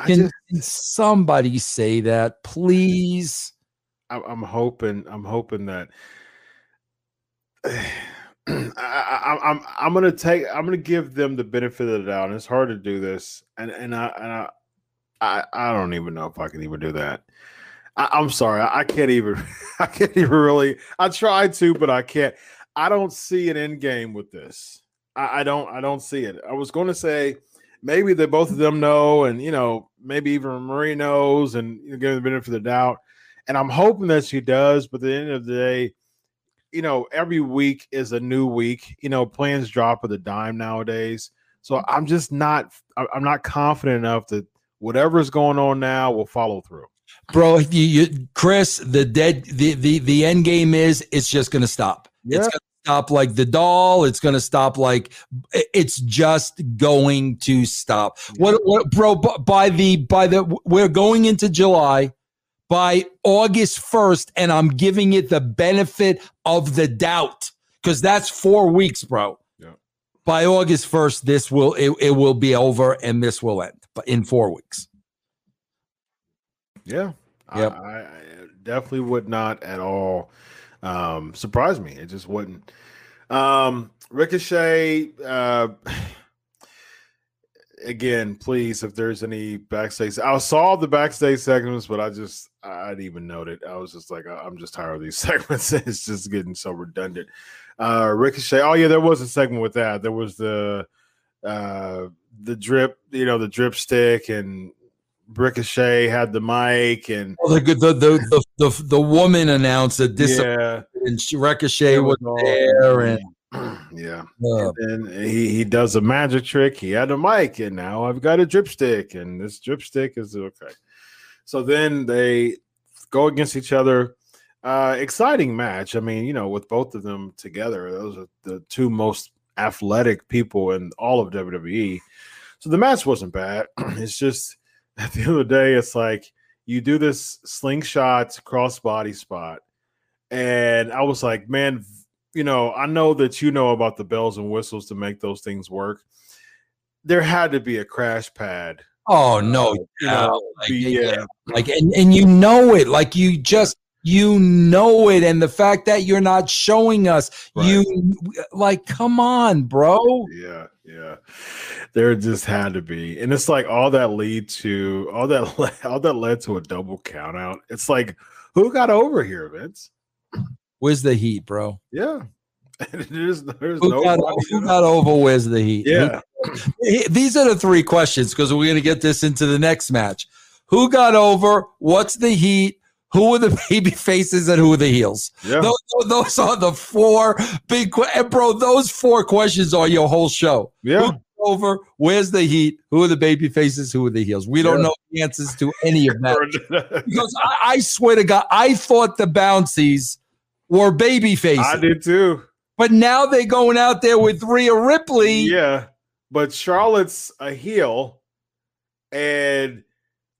Can, just, can somebody say that, please? I'm hoping. I'm hoping that. I, I, I'm I'm gonna take I'm gonna give them the benefit of the doubt, and it's hard to do this, and and I and I I, I don't even know if I can even do that. I, I'm sorry, I, I can't even I can't even really. I tried to, but I can't. I don't see an end game with this. I, I don't I don't see it. I was going to say maybe that both of them know, and you know maybe even Marie knows, and you know, give the benefit of the doubt. And I'm hoping that she does, but at the end of the day, you know, every week is a new week. You know, plans drop of the dime nowadays. So mm-hmm. I'm just not I'm not confident enough that whatever's going on now will follow through. bro. You, you, Chris, the dead, the the the end game is it's just gonna stop. Yeah. It's stop like the doll. It's gonna stop like it's just going to stop. What, what, bro? By the by the we're going into July. By August first, and I'm giving it the benefit of the doubt because that's four weeks, bro. Yeah. By August first, this will it, it will be over and this will end. But in four weeks. Yeah. Yep. I I definitely would not at all um surprise me. It just wouldn't. Um Ricochet. Uh, again, please, if there's any backstage, I saw the backstage segments, but I just I didn't even note it. I was just like, I'm just tired of these segments. it's just getting so redundant. Uh, Ricochet. Oh yeah, there was a segment with that. There was the uh the drip, you know, the drip stick and Ricochet had the mic and the, the, the the the woman announced that this yeah, and Ricochet was there and yeah. Uh, and he, he does a magic trick. He had a mic, and now I've got a drip stick, and this drip stick is okay. So then they go against each other. Uh, exciting match. I mean, you know, with both of them together, those are the two most athletic people in all of WWE. So the match wasn't bad. it's just at the end of the day, it's like you do this slingshot crossbody spot. And I was like, man, you know, I know that you know about the bells and whistles to make those things work. There had to be a crash pad. Oh no, uh, you know, like, yeah. like and, and you know it, like you just you know it, and the fact that you're not showing us, right. you like, come on, bro. Yeah, yeah. There just had to be, and it's like all that lead to all that all that led to a double count out. It's like, who got over here, Vince? Where's the heat, bro? Yeah. there's, there's who, got, who got over where's the heat? Yeah. These are the three questions because we're going to get this into the next match. Who got over? What's the heat? Who are the baby faces and who are the heels? Yeah. Those, those are the four big and bro. Those four questions are your whole show. Yeah. over? Where's the heat? Who are the baby faces? Who are the heels? We don't yeah. know the answers to any of that. because I, I, swear to God, I thought the bouncies were baby faces. I did too. But now they're going out there with Rhea Ripley. Yeah. But Charlotte's a heel. And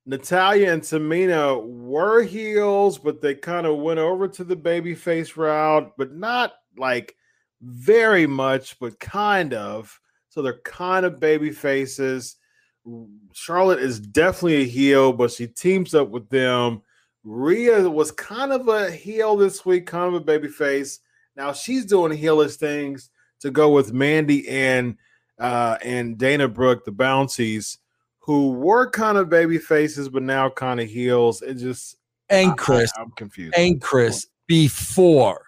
Natalya and Tamina were heels, but they kind of went over to the babyface route, but not like very much, but kind of. So they're kind of baby faces. Charlotte is definitely a heel, but she teams up with them. Rhea was kind of a heel this week, kind of a baby face. Now she's doing heelish things to go with Mandy and uh, and Dana Brooke, the Bouncies, who were kind of baby faces, but now kind of heels. It just and Chris, I, am confused. And Chris, before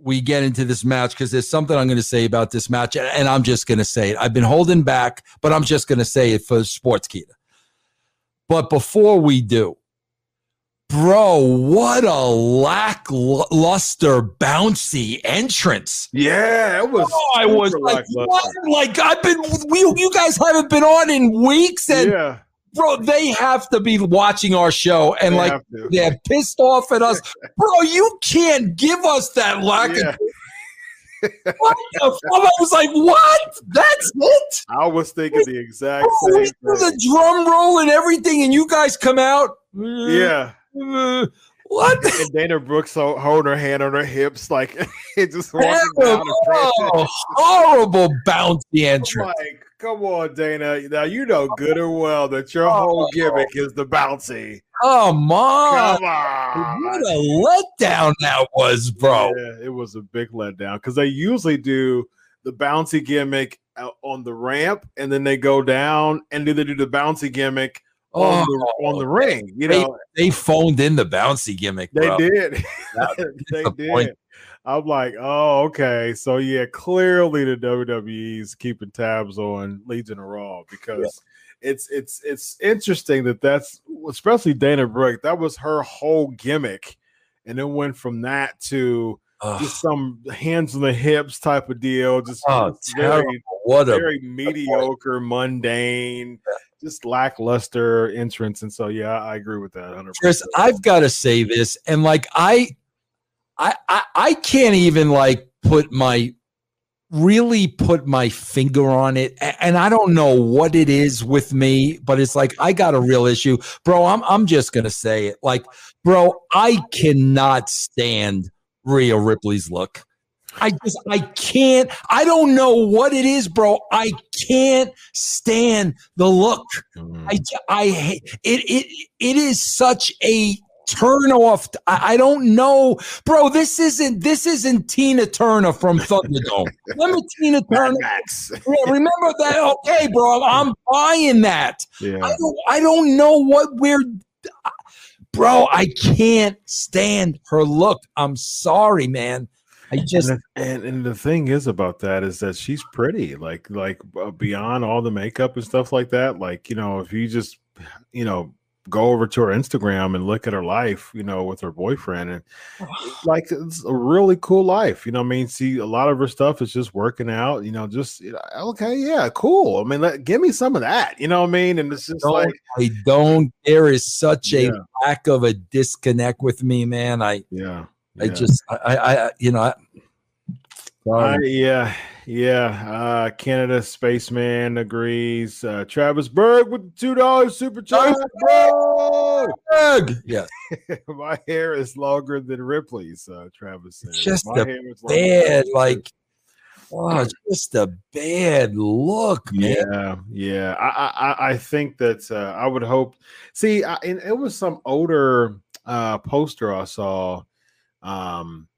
we get into this match, because there's something I'm going to say about this match, and I'm just going to say it. I've been holding back, but I'm just going to say it for Sportskeeda. But before we do, Bro, what a lackluster, bouncy entrance. Yeah, it was. Oh, I was like, what? like, I've been, we, you guys haven't been on in weeks. And, yeah. bro, they have to be watching our show and, they like, they're pissed off at us. bro, you can't give us that lack yeah. of. what the fuck? I was like, what? That's it? I was thinking the exact same thing. The drum roll and everything, and you guys come out. Yeah what? And Dana Brooke's holding her hand on her hips, like it just walking down. Oh, horrible bouncy entrance. Like, come on, Dana. Now you know good and well that your oh. whole gimmick is the bouncy. Come on. Come on. What a letdown that was, bro. Yeah, it was a big letdown because they usually do the bouncy gimmick uh, on the ramp and then they go down and then they do the bouncy gimmick oh, on, the, on the ring. You know, they, they phoned in the bouncy gimmick. They bro. did. they the did. Point. I'm like, oh, okay. So yeah, clearly the WWE's keeping tabs on Legion of Raw because yeah. it's it's it's interesting that that's especially Dana Brooke. That was her whole gimmick, and it went from that to just some hands on the hips type of deal. Just oh, very, what a very mediocre, mundane just lackluster entrance. And so, yeah, I agree with that. 100%. Chris, I've got to say this, and like I, I, I, I can't even like put my really put my finger on it and I don't know what it is with me but it's like I got a real issue bro I'm I'm just going to say it like bro I cannot stand Rhea Ripley's look I just I can't. I don't know what it is, bro. I can't stand the look. Mm. I I hate it. It it is such a turn off. I, I, don't know, bro. This isn't this isn't Tina Turner from Thunderdome. remember Tina Turner? Yeah, remember that? Okay, bro. I'm buying that. Yeah. I don't. I don't know what we're. Bro, I can't stand her look. I'm sorry, man. I just and, and, and the thing is about that is that she's pretty, like like uh, beyond all the makeup and stuff like that. Like you know, if you just you know go over to her Instagram and look at her life, you know, with her boyfriend, and like it's a really cool life. You know, I mean, see, a lot of her stuff is just working out. You know, just you know, okay, yeah, cool. I mean, let, give me some of that. You know what I mean? And it's just don't, like I don't. There is such a lack of a disconnect with me, man. I yeah. I just I I you know. I, uh, yeah, yeah. Uh, Canada spaceman agrees. Uh, Travis Berg with two dollars super chat. Berg. Yeah. My hair is longer than Ripley's. Uh, Travis said. just My bad, like. Oh, just a bad look, man. Yeah, yeah. I I, I think that uh, I would hope. See, I, and it was some older uh, poster I saw. Um,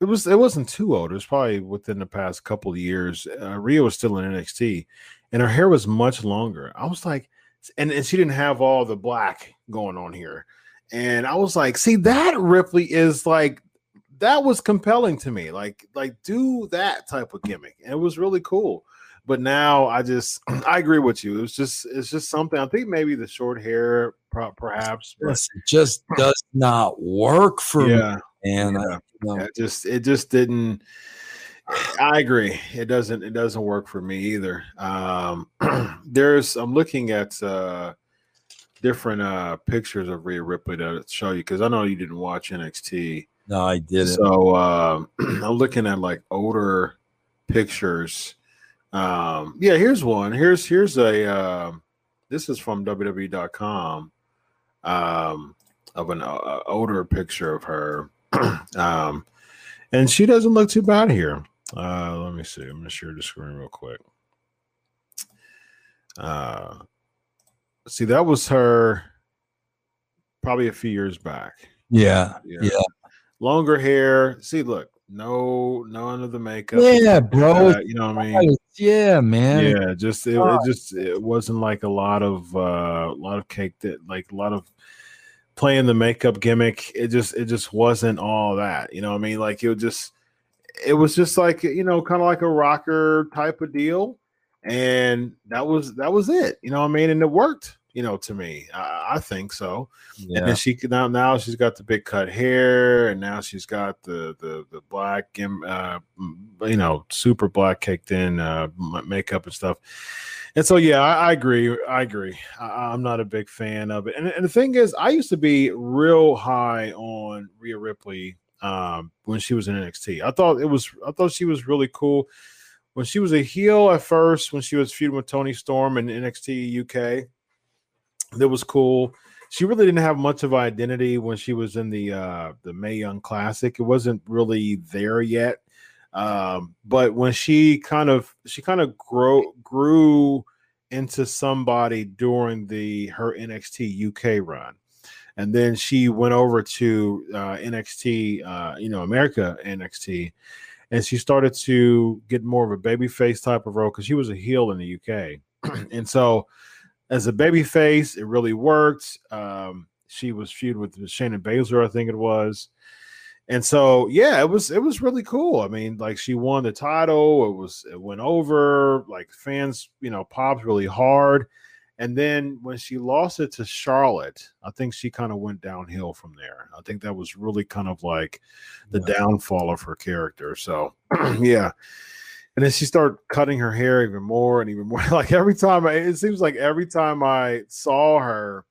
it was it wasn't too old. It was probably within the past couple of years. Uh, Rhea was still in NXT, and her hair was much longer. I was like, and, and she didn't have all the black going on here. And I was like, see, that Ripley is like that was compelling to me. Like, like do that type of gimmick. And it was really cool. But now I just I agree with you. It was just it's just something. I think maybe the short hair perhaps it just does not work for yeah, me. And yeah. No. It just it just didn't. I agree. It doesn't it doesn't work for me either. Um, there's I'm looking at uh, different uh, pictures of Rhea Ripley to show you because I know you didn't watch NXT. No, I didn't. So uh, I'm looking at like older pictures. Um, yeah, here's one. Here's here's a uh, this is from WWE.com um, of an uh, older picture of her um, and she doesn't look too bad here. Uh, let me see. I'm gonna share the screen real quick. Uh, see, that was her probably a few years back. Yeah, yeah. yeah. Longer hair. See, look, no, none of the makeup. Yeah, bro. Uh, you know what I mean? Yeah, man. Yeah, just it, it, just it wasn't like a lot of uh, a lot of cake that like a lot of playing the makeup gimmick it just it just wasn't all that you know i mean? Like it was just it was just like you know kind of like a rocker type of deal and that was that was it you know what i mean? And it worked you know to me i, I think so. Yeah. and then she now now she's got the big cut hair and now she's got the the the black uh you know super black caked in uh makeup and stuff and so, yeah, I, I agree. I agree. I, am not a big fan of it. And, and, the thing is, I used to be real high on Rhea Ripley um, when she was in NXT. I thought it was. I thought she was really cool when she was a heel at first. When she was feuding with Toni Storm in NXT UK, that was cool. She really didn't have much of identity when she was in the uh, the Mae Young Classic. It wasn't really there yet. Um, but when she kind of she kind of grow grew into somebody during the her NXT UK run, and then she went over to uh, NXT, uh, you know, America NXT, and she started to get more of a babyface type of role because she was a heel in the UK, and so as a babyface, it really worked. Um, she was feud with Shayna Baszler, I think it was and so yeah it was it was really cool. I mean like she won the title. It was it went over like fans you know popped really hard. And then when she lost it to charlotte i think she kind of went downhill from there. I think that was really kind of like the downfall of her character. So yeah. And then she started cutting her hair even more and even more. Like every time I, it seems like every time i saw her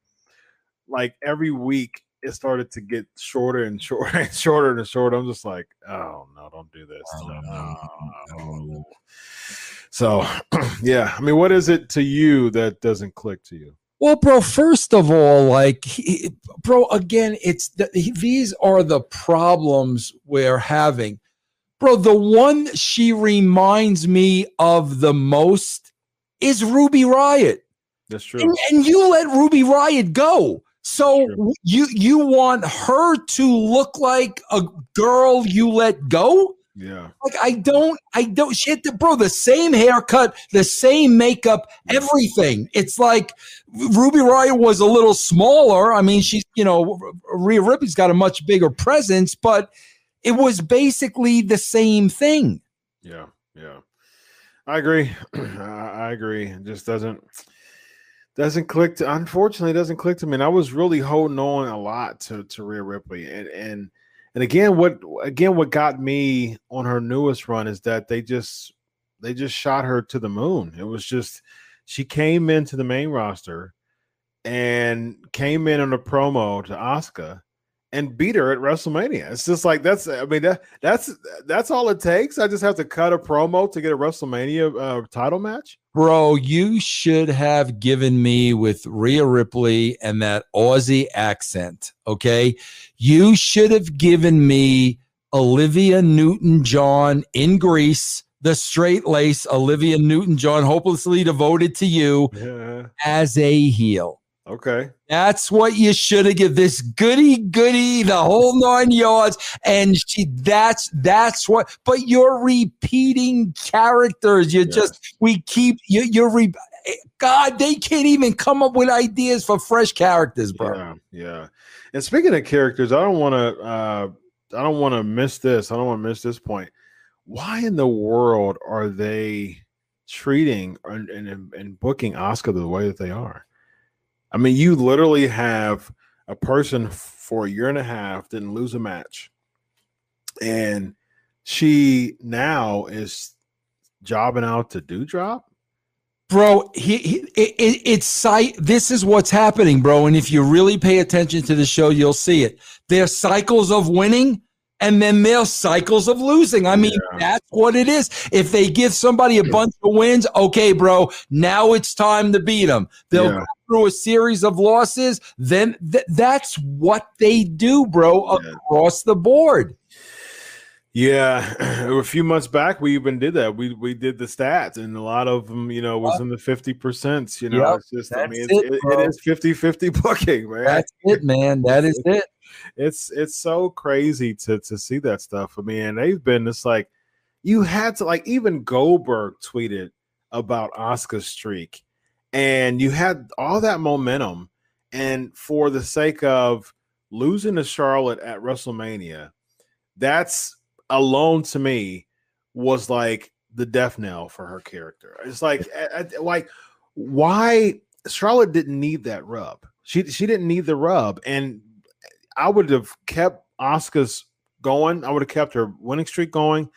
like every week it started to get shorter and shorter and shorter and shorter. I'm just like, oh no, don't do this. Oh, no, no. So, yeah, I mean, what is it to you that doesn't click to you? Well, bro, first of all, like, he, bro, again, it's the, these are the problems we're having. Bro, the one she reminds me of the most is Ruby Riott. That's true. And, and you let Ruby Riott go So Sure. you you want her to look like a girl you let go? Yeah. Like I don't, I don't shit, the, bro. The same haircut, the same makeup, everything. It's like Ruby Riott was a little smaller. I mean, she's you know Rhea Ripley's got a much bigger presence, but it was basically the same thing. Yeah, yeah, I agree. I, I agree. It just doesn't doesn't click. To, unfortunately, doesn't click to me. And I was really holding on a lot to to Rhea Ripley, and and and again, what again what got me on her newest run is that they just they just shot her to the moon. It was just she came into the main roster and came in on a promo to Asuka and beat her at WrestleMania. It's just like that's I mean that that's that's all it takes. I just have to cut a promo to get a WrestleMania uh, title match. Bro, you should have given me with Rhea Ripley and that Aussie accent. Okay. You should have given me Olivia Newton John in Grease, the straight lace Olivia Newton John, hopelessly devoted to you Yeah. as a heel. Okay. That's what you should have given this goody goody, the whole nine yards. And she that's that's what but you're repeating characters. You Yes. just we keep you you're re, God, they can't even come up with ideas for fresh characters, bro. Yeah. Yeah. And speaking of characters, I don't want to. uh I don't want to miss this. I don't want to miss this point. Why in the world are they treating and, and, and booking Asuka the way that they are? I mean, you literally have a person for a year and a half didn't lose a match, and she now is jobbing out to Doudrop. Bro, he, he it, it, it's site. This is what's happening, bro. And if you really pay attention to the show, you'll see it. There's cycles of winning, and then there's cycles of losing. I mean, Yeah. that's what it is. If they give somebody a bunch of wins, okay, bro. Now it's time to beat them. They'll Yeah. go through a series of losses. Then th- that's what they do, bro, Yeah. across the board. Yeah, a few months back we even did that. We we did the stats, and a lot of them, you know, was in the fifty percent. You know, Yep, it's just I mean, it, it's, it, bro. it is 50-50 booking, man. That's it, man. That is it. It's it's so crazy to to see that stuff. I mean, they've been it's like you had to like even Goldberg tweeted about Asuka's streak, and you had all that momentum, and for the sake of losing to Charlotte at WrestleMania, that's alone to me was like the death knell for her character. It's like I- I- like why Charlotte didn't need that rub. She she didn't need the rub, and I would have kept Asuka's going. I would have kept her winning streak going.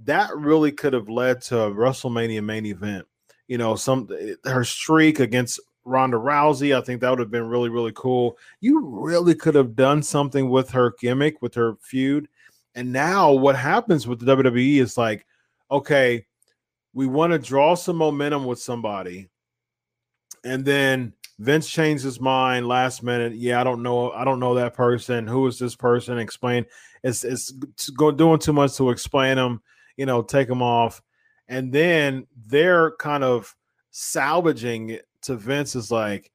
That really could have led to a WrestleMania main event. You know, some her streak against Ronda Rousey. I think that would have been really really cool. You really could have done something with her gimmick, with her feud. And now what happens with the WWE is like, okay, we want to draw some momentum with somebody, and then Vince changed his mind last minute. Yeah, I don't know. I don't know that person. Who is this person? Explain. It's it's going doing too much to explain them. You know, take them off, and then they're kind of salvaging it to Vince is like,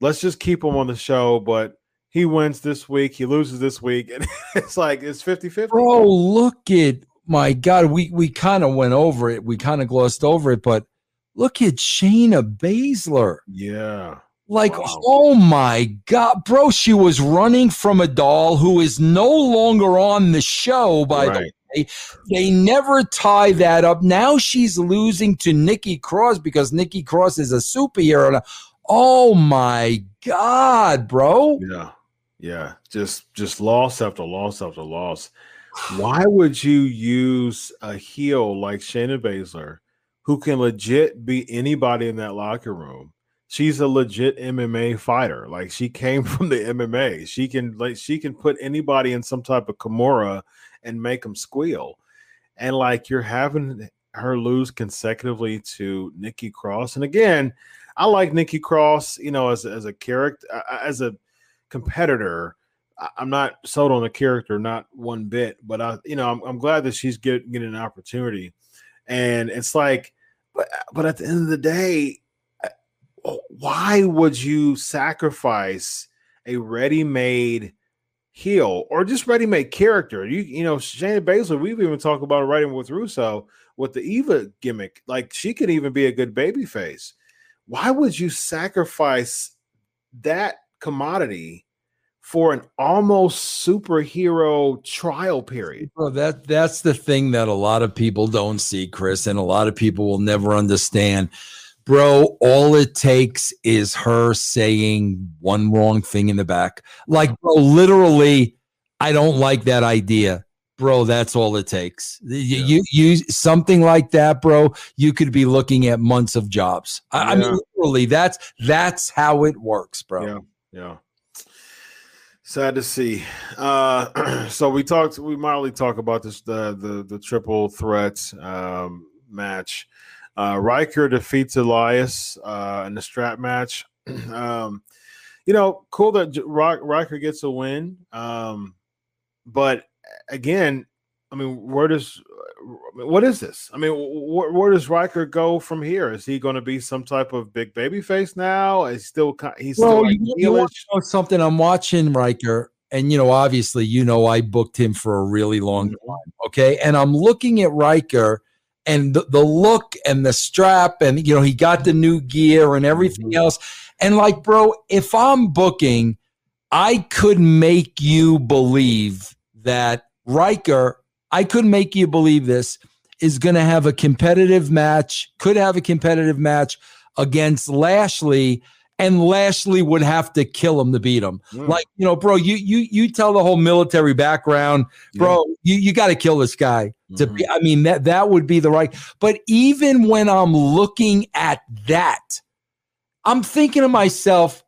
let's just keep him on the show, but he wins this week, he loses this week, and it's like it's 50-50. Bro, look at my God. We we kind of went over it. We kind of glossed over it, but look at Shayna Baszler. Yeah. Like, Wow. oh my God, bro, she was running from a doll who is no longer on the show, by the way. They never tie that up. Now she's losing to Nikki Cross because Nikki Cross is a superhero. Oh my God, bro. Yeah. Yeah. Just just loss after loss after loss. Why would you use a heel like Shayna Baszler, who can legit beat anybody in that locker room? She's a legit MMA fighter. Like she came from the MMA. She can like she can put anybody in some type of Kimura and make them squeal. And like you're having her lose consecutively to Nikki Cross. And again, I like Nikki Cross, you know, as as a character, as a competitor. I'm not sold on the character, not one bit. But I, you know, I'm, I'm glad that she's get, getting an opportunity. And it's like, but but at the end of the day, Oh, why would you sacrifice a ready-made heel or just ready-made character. You you know, Shayna Baszler, we've even talked about writing with Russo with the Eva gimmick. Like she could even be a good baby face. Why would you sacrifice that commodity for an almost superhero trial period? Bro, that that's the thing that a lot of people don't see, Chris, and a lot of people will never understand. Bro, all it takes is her saying one wrong thing in the back. Like, bro, literally, I don't like that idea. Bro, that's all it takes. You, Yeah. you, you, something like that, bro. You could be looking at months of jobs. I, I mean, Yeah. literally, that's that's how it works, bro. Yeah, yeah. Sad to see. Uh, so we talked. We mildly talk about this the the the triple threat um, match. Uh, Ryker defeats Elias uh, in the strap match. um, you know, cool that J- Ri- Ryker gets a win. Um, but again, I mean, where does what is this? I mean, wh- where does Ryker go from here? Is he going to be some type of big baby face now? Is still he's Bro, still like you, you want know something? I'm watching Ryker, and you know, obviously, you know, I booked him for a really long Mhm. time. Okay, and I'm looking at Ryker, and the, the look and the strap, and you know, he got the new gear and everything Mhm. else. And like, bro, if I'm booking, I could make you believe that Ryker, I could make you believe this is going to have a competitive match, could have a competitive match against Lashley, and Lashley would have to kill him to beat him. Mm. Like, you know, bro, you you you tell the whole military background, bro, you, you got to kill this guy to Mhm. be I mean that that would be the right. But even when I'm looking at that, I'm thinking to myself,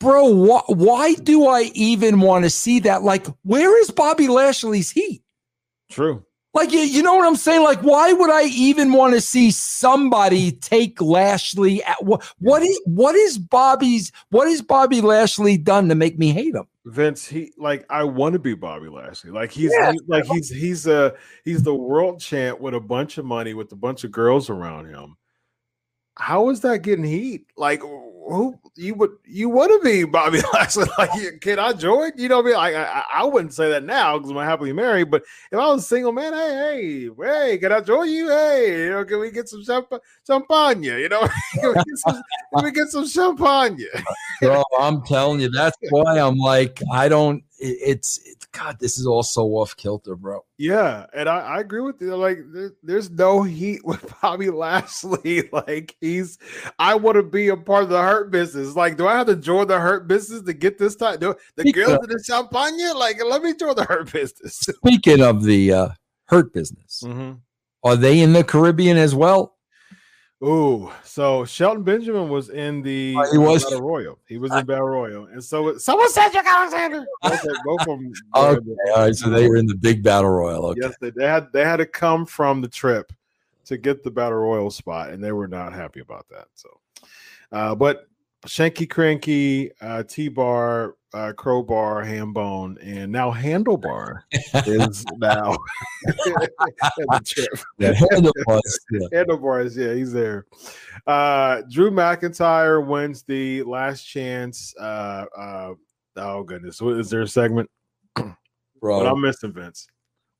bro, wh- why do I even want to see that? Like, where is Bobby Lashley's heat? True. Like, you, you know what I'm saying? Like, why would I even want to see somebody take Lashley? At, what, what is what is Bobby's what is Bobby Lashley done to make me hate him? Vince, he like I want to be Bobby Lashley. Like he's Yeah. like he's he's a he's the world champ with a bunch of money with a bunch of girls around him. How is that getting heat? Like who you would you want to be Bobby Lashley? Like you- can I join? You know what I mean? Like I, I- wouldn't say that now because I'm happily married. But if I was single man, hey hey hey, can I join you? Hey, you know, can we get some champa- champagne? You know, can we get some, can we get some champagne? Bro, I'm telling you, that's why I'm like, I don't. It, it's it's God, this is all so off kilter, bro. Yeah, and I, I agree with you. Like, there, there's no heat with Bobby Lashley. Like, he's. I want to be a part of the hurt business. Like, do I have to join the hurt business to get this time? Do the girls in the champagne? Like, let me join the hurt business. Speaking of the uh, hurt business, mm-hmm. are they in the Caribbean as well? Ooh, so Shelton Benjamin was in the Oh, he was? Battle Royal. He was in Battle Royal, and so someone said Cedric Alexander. Both, of- both of them. Okay, all right, so they were in the big battle royal. Okay. Yes, they, they had they had to come from the trip to get the battle royal spot, and they were not happy about that. So, uh, but Shanky Cranky, uh, T Bar, uh, Crowbar, Hambone, and now Handlebar is now the trip. Yeah, handlebars, yeah. Handlebars, yeah, he's there. Uh, Drew McIntyre wins the last chance. Uh, uh, oh goodness, what is there a segment? But. I'm missing Vince.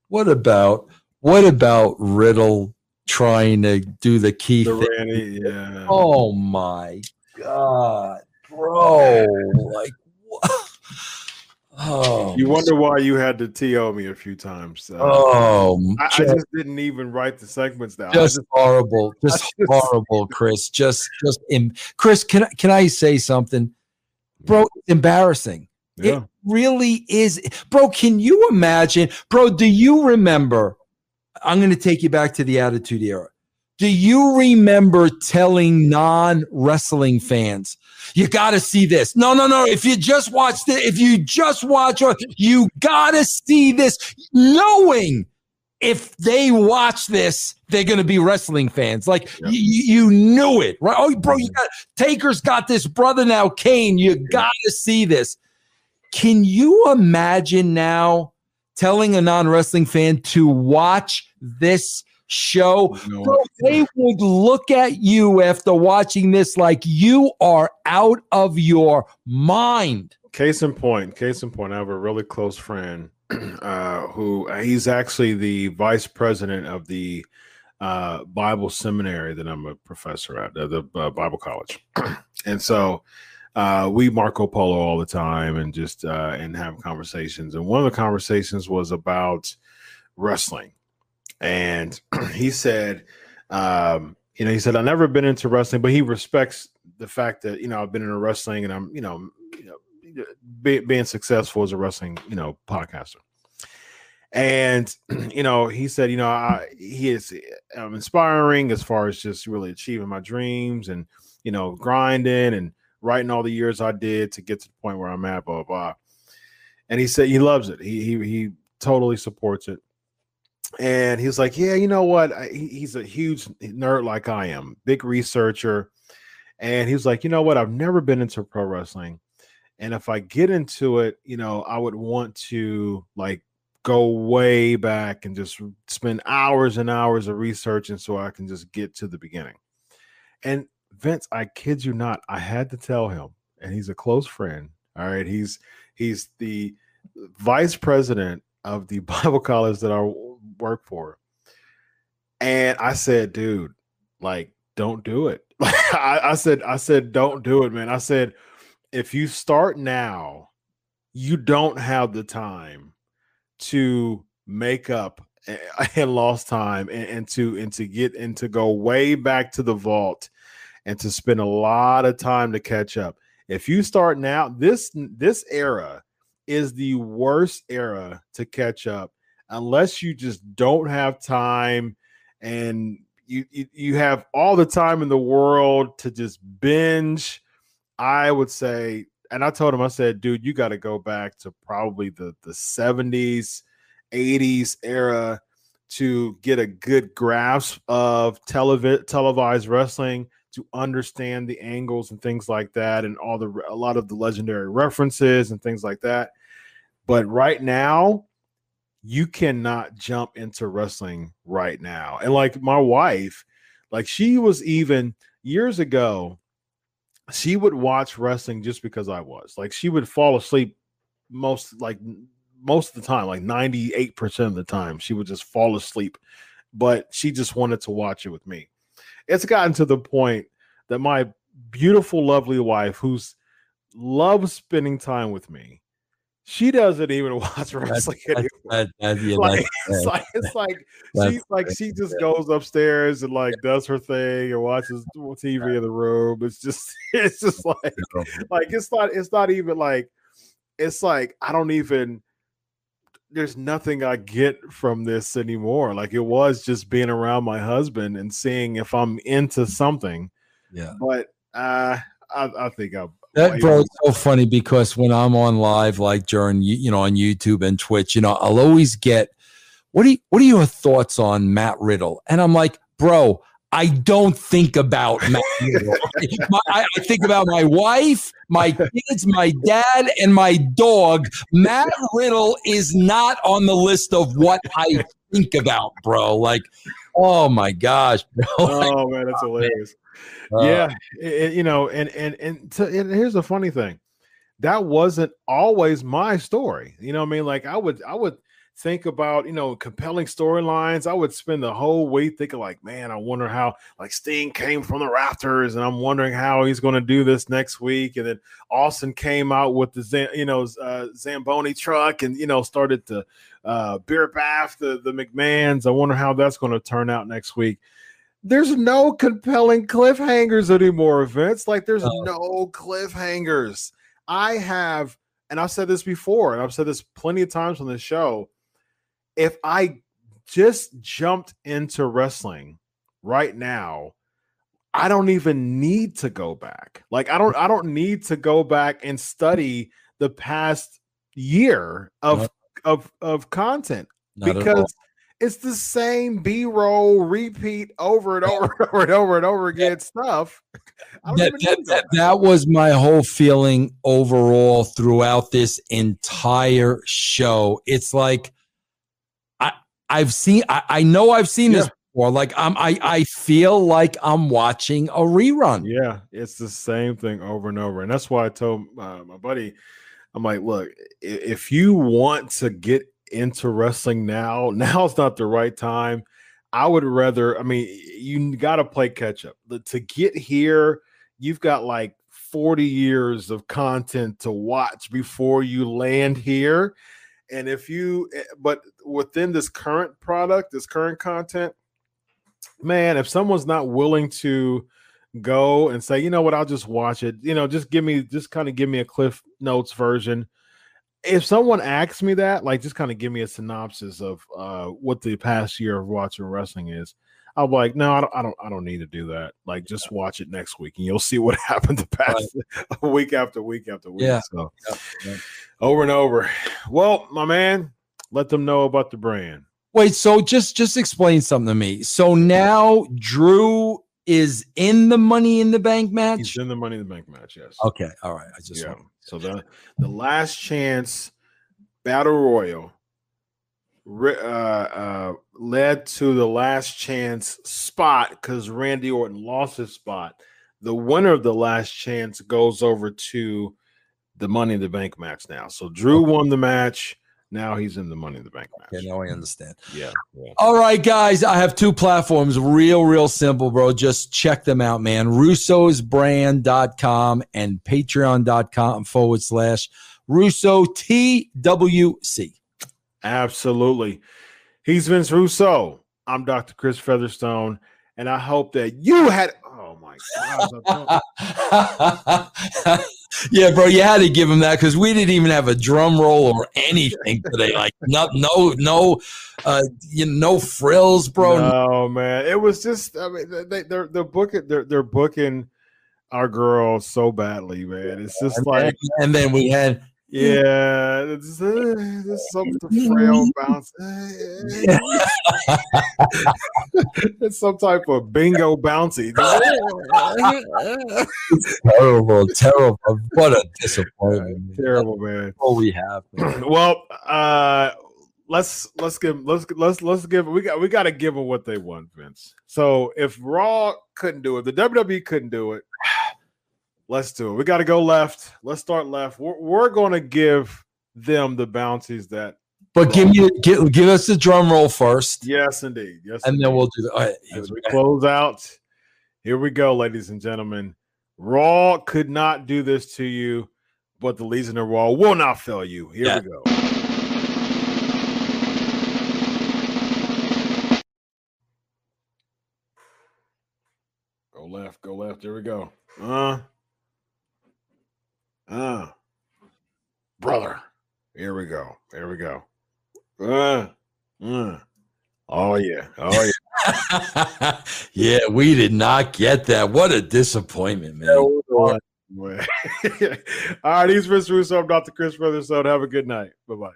What about what about Riddle trying to do the key The thing? Randy, yeah. Oh my god, bro! Like, what? oh, You wonder why you had to TO me a few times. Uh, Oh, I, I just, just didn't even write the segments down. Just just- horrible, just just- horrible, Chris. Just, just, em- Chris. Can I can I say something, bro? It's embarrassing. yeah. It really is. Bro, can you imagine? Bro, do you remember? I'm going to take you back to the Attitude Era. Do you remember telling non wrestling fans, you got to see this? No, no, no. If you just watch it, if you just watch, you got to see this, knowing if they watch this, they're going to be wrestling fans. Like Yeah. y- y- you knew it, right? Oh, bro, you mm-hmm. got Taker's got this brother now, Kane. You got to see this. Can you imagine now telling a non wrestling fan to watch this show? No. Bro, they would look at you after watching this like you are out of your mind. Case in point, case in point, I have a really close friend uh, who uh, he's actually the vice president of the uh, Bible seminary that I'm a professor at, uh, the uh, Bible college. and so uh, we Marco Polo all the time and just uh, and have conversations. And one of the conversations was about wrestling, and he said, um, you know, he said I've never been into wrestling, but he respects the fact that you know I've been in wrestling and I'm you know, you know be, being successful as a wrestling you know podcaster. And you know, he said, you know, I, he is um, inspiring as far as just really achieving my dreams and you know grinding and writing all the years I did to get to the point where I'm at, blah blah. blah. And he said he loves it. He he he totally supports it. And he's like, yeah, you know what? I, he's a huge nerd like I am, big researcher. And he was like, you know what? I've never been into pro wrestling. And if I get into it, you know, I would want to like go way back and just spend hours and hours of researching so I can just get to the beginning. And Vince, I kid you not, I had to tell him, and he's a close friend. All right, he's he's the vice president of the Bible college that I work for, and I said, dude, like, don't do it. I, I said, I said, don't do it, man. I said, if you start now, you don't have the time to make up and lost time and, and to and to get and to go way back to the vault and to spend a lot of time to catch up. If you start now, this this era is the worst era to catch up unless you just don't have time and you, you have all the time in the world to just binge. I would say, and I told him, I said, dude, you got to go back to probably the the 70s, 80s era to get a good grasp of televi- televised wrestling to understand the angles and things like that and all the a lot of the legendary references and things like that but right now you cannot jump into wrestling right now. And like my wife like she was even years ago she would watch wrestling just because I was. Like she would fall asleep most like most of the time like 98% of the time she would just fall asleep but she just wanted to watch it with me. It's gotten to the point that my beautiful, lovely wife, who's loves spending time with me, she doesn't even watch wrestling anymore. That, that, yeah, like, it's like it's like she like she just goes upstairs and like does her thing and watches TV in the room. It's just it's just like like it's not it's not even like it's like I don't even there's nothing I get from this anymore. Like it was just being around my husband and seeing if I'm into something. Yeah. But uh I, I think I'll that bro, it's so funny because when I'm on live, like during you know on YouTube and Twitch, you know, I'll always get what do you, what are your thoughts on Matt Riddle? And I'm like, bro, I don't think about Matt Riddle. my, I, I think about my wife, my kids, my dad, and my dog. Matt Riddle is not on the list of what I think about, bro. Like, oh my gosh, bro. Oh man, that's hilarious. Uh, yeah, it, you know, and and and, to, and here's the funny thing, that wasn't always my story. You know, I mean, like I would I would think about you know compelling storylines i would spend the whole week thinking like man i wonder how like sting came from the rafters and i'm wondering how he's going to do this next week and then austin came out with the you know uh, zamboni truck and you know started to uh beer bath the the mcmahons i wonder how that's going to turn out next week there's no compelling cliffhangers anymore, Vince. Like there's oh. no cliffhangers. I have, and I've said this before, and I've said this plenty of times on the show. If I just jumped into wrestling right now, I don't even need to go back. Like I don't I don't need to go back and study the past year of uh-huh. of of content Not because it's the same B-roll repeat over and over and over and over and over again stuff. That, that, that, that, was my whole feeling overall throughout this entire show. It's like I I've seen I, I know I've seen yeah. this before. Like I'm, I, I feel like I'm watching a rerun. Yeah, it's the same thing over and over, and that's why I told uh, my buddy, I'm like, look, if you want to get into wrestling now, now's not the right time. I would rather, I mean, you got to play catch up. To get here, you've got like 40 years of content to watch before you land here. And if you, eh, but within this current product, this current content, man, if someone's not willing to go and say, you know what, I'll just watch it, you know, just give me, just kind of give me a Cliff Notes version. If someone asks me that, like, just kind of give me a synopsis of uh, what the past year of watching wrestling is. I'm like, no, I don't, I don't, I don't need to do that. Like, just watch it next week, and you'll see what happened the past right. week after week after week. Yeah. So, yeah. over and over. Well, my man, let them know about the brand. Wait, so just just explain something to me. So now Drew is in the Money in the Bank match. He's in the Money in the Bank match. Yes. Okay. All right. I just yeah. So the the last chance battle royal uh, uh, led to the last chance spot because Randy Orton lost his spot. The winner of the last chance goes over to the Money in the Bank match now. So Drew okay. won the match. Now he's in the Money in the Bank match. Okay, now I understand. Yeah, yeah. All right, guys. I have two platforms. Real, real simple, bro. Just check them out, man. Russo'sBrand.com and patreon.com forward slash Russo TWC. Absolutely. He's Vince Russo. I'm Dr. Chris Featherstone. And I hope that you had. Oh my God. yeah, bro, you had to give him that because we didn't even have a drum roll or anything today. Like no, no, no, uh, you know, no frills, bro. No, man, it was just. I mean, they, they're they're booking they're they're booking our girl so badly, man. It's just and like. Then, and then we had yeah, it's, uh, it's some frail bounce. it's some type of bingo bouncy. terrible, terrible. What a disappointment. Terrible, man. All we have. Man. well, uh, let's let's give let's let's let's give we got we got to give them what they want, Vince. So if Raw couldn't do it, the WWE couldn't do it Let's do it. We got to go left. Let's start left. We're, we're going to give them the bounties that. But give me give, give us the drum roll first. Yes, indeed. Yes, and indeed. then we'll do that. Right, As we close out, here we go, ladies and gentlemen. Raw could not do this to you, but the Legion of Raw will not fail you. Here yeah. we go. Go left, go left. There we go. Uh uh, brother. Here we go. Here we go. Uh, uh. Oh yeah. Oh yeah. yeah, we did not get that. What a disappointment, man. All right, he's Chris Russo. I'm Dr. Chris Featherstone. Have a good night. Bye bye.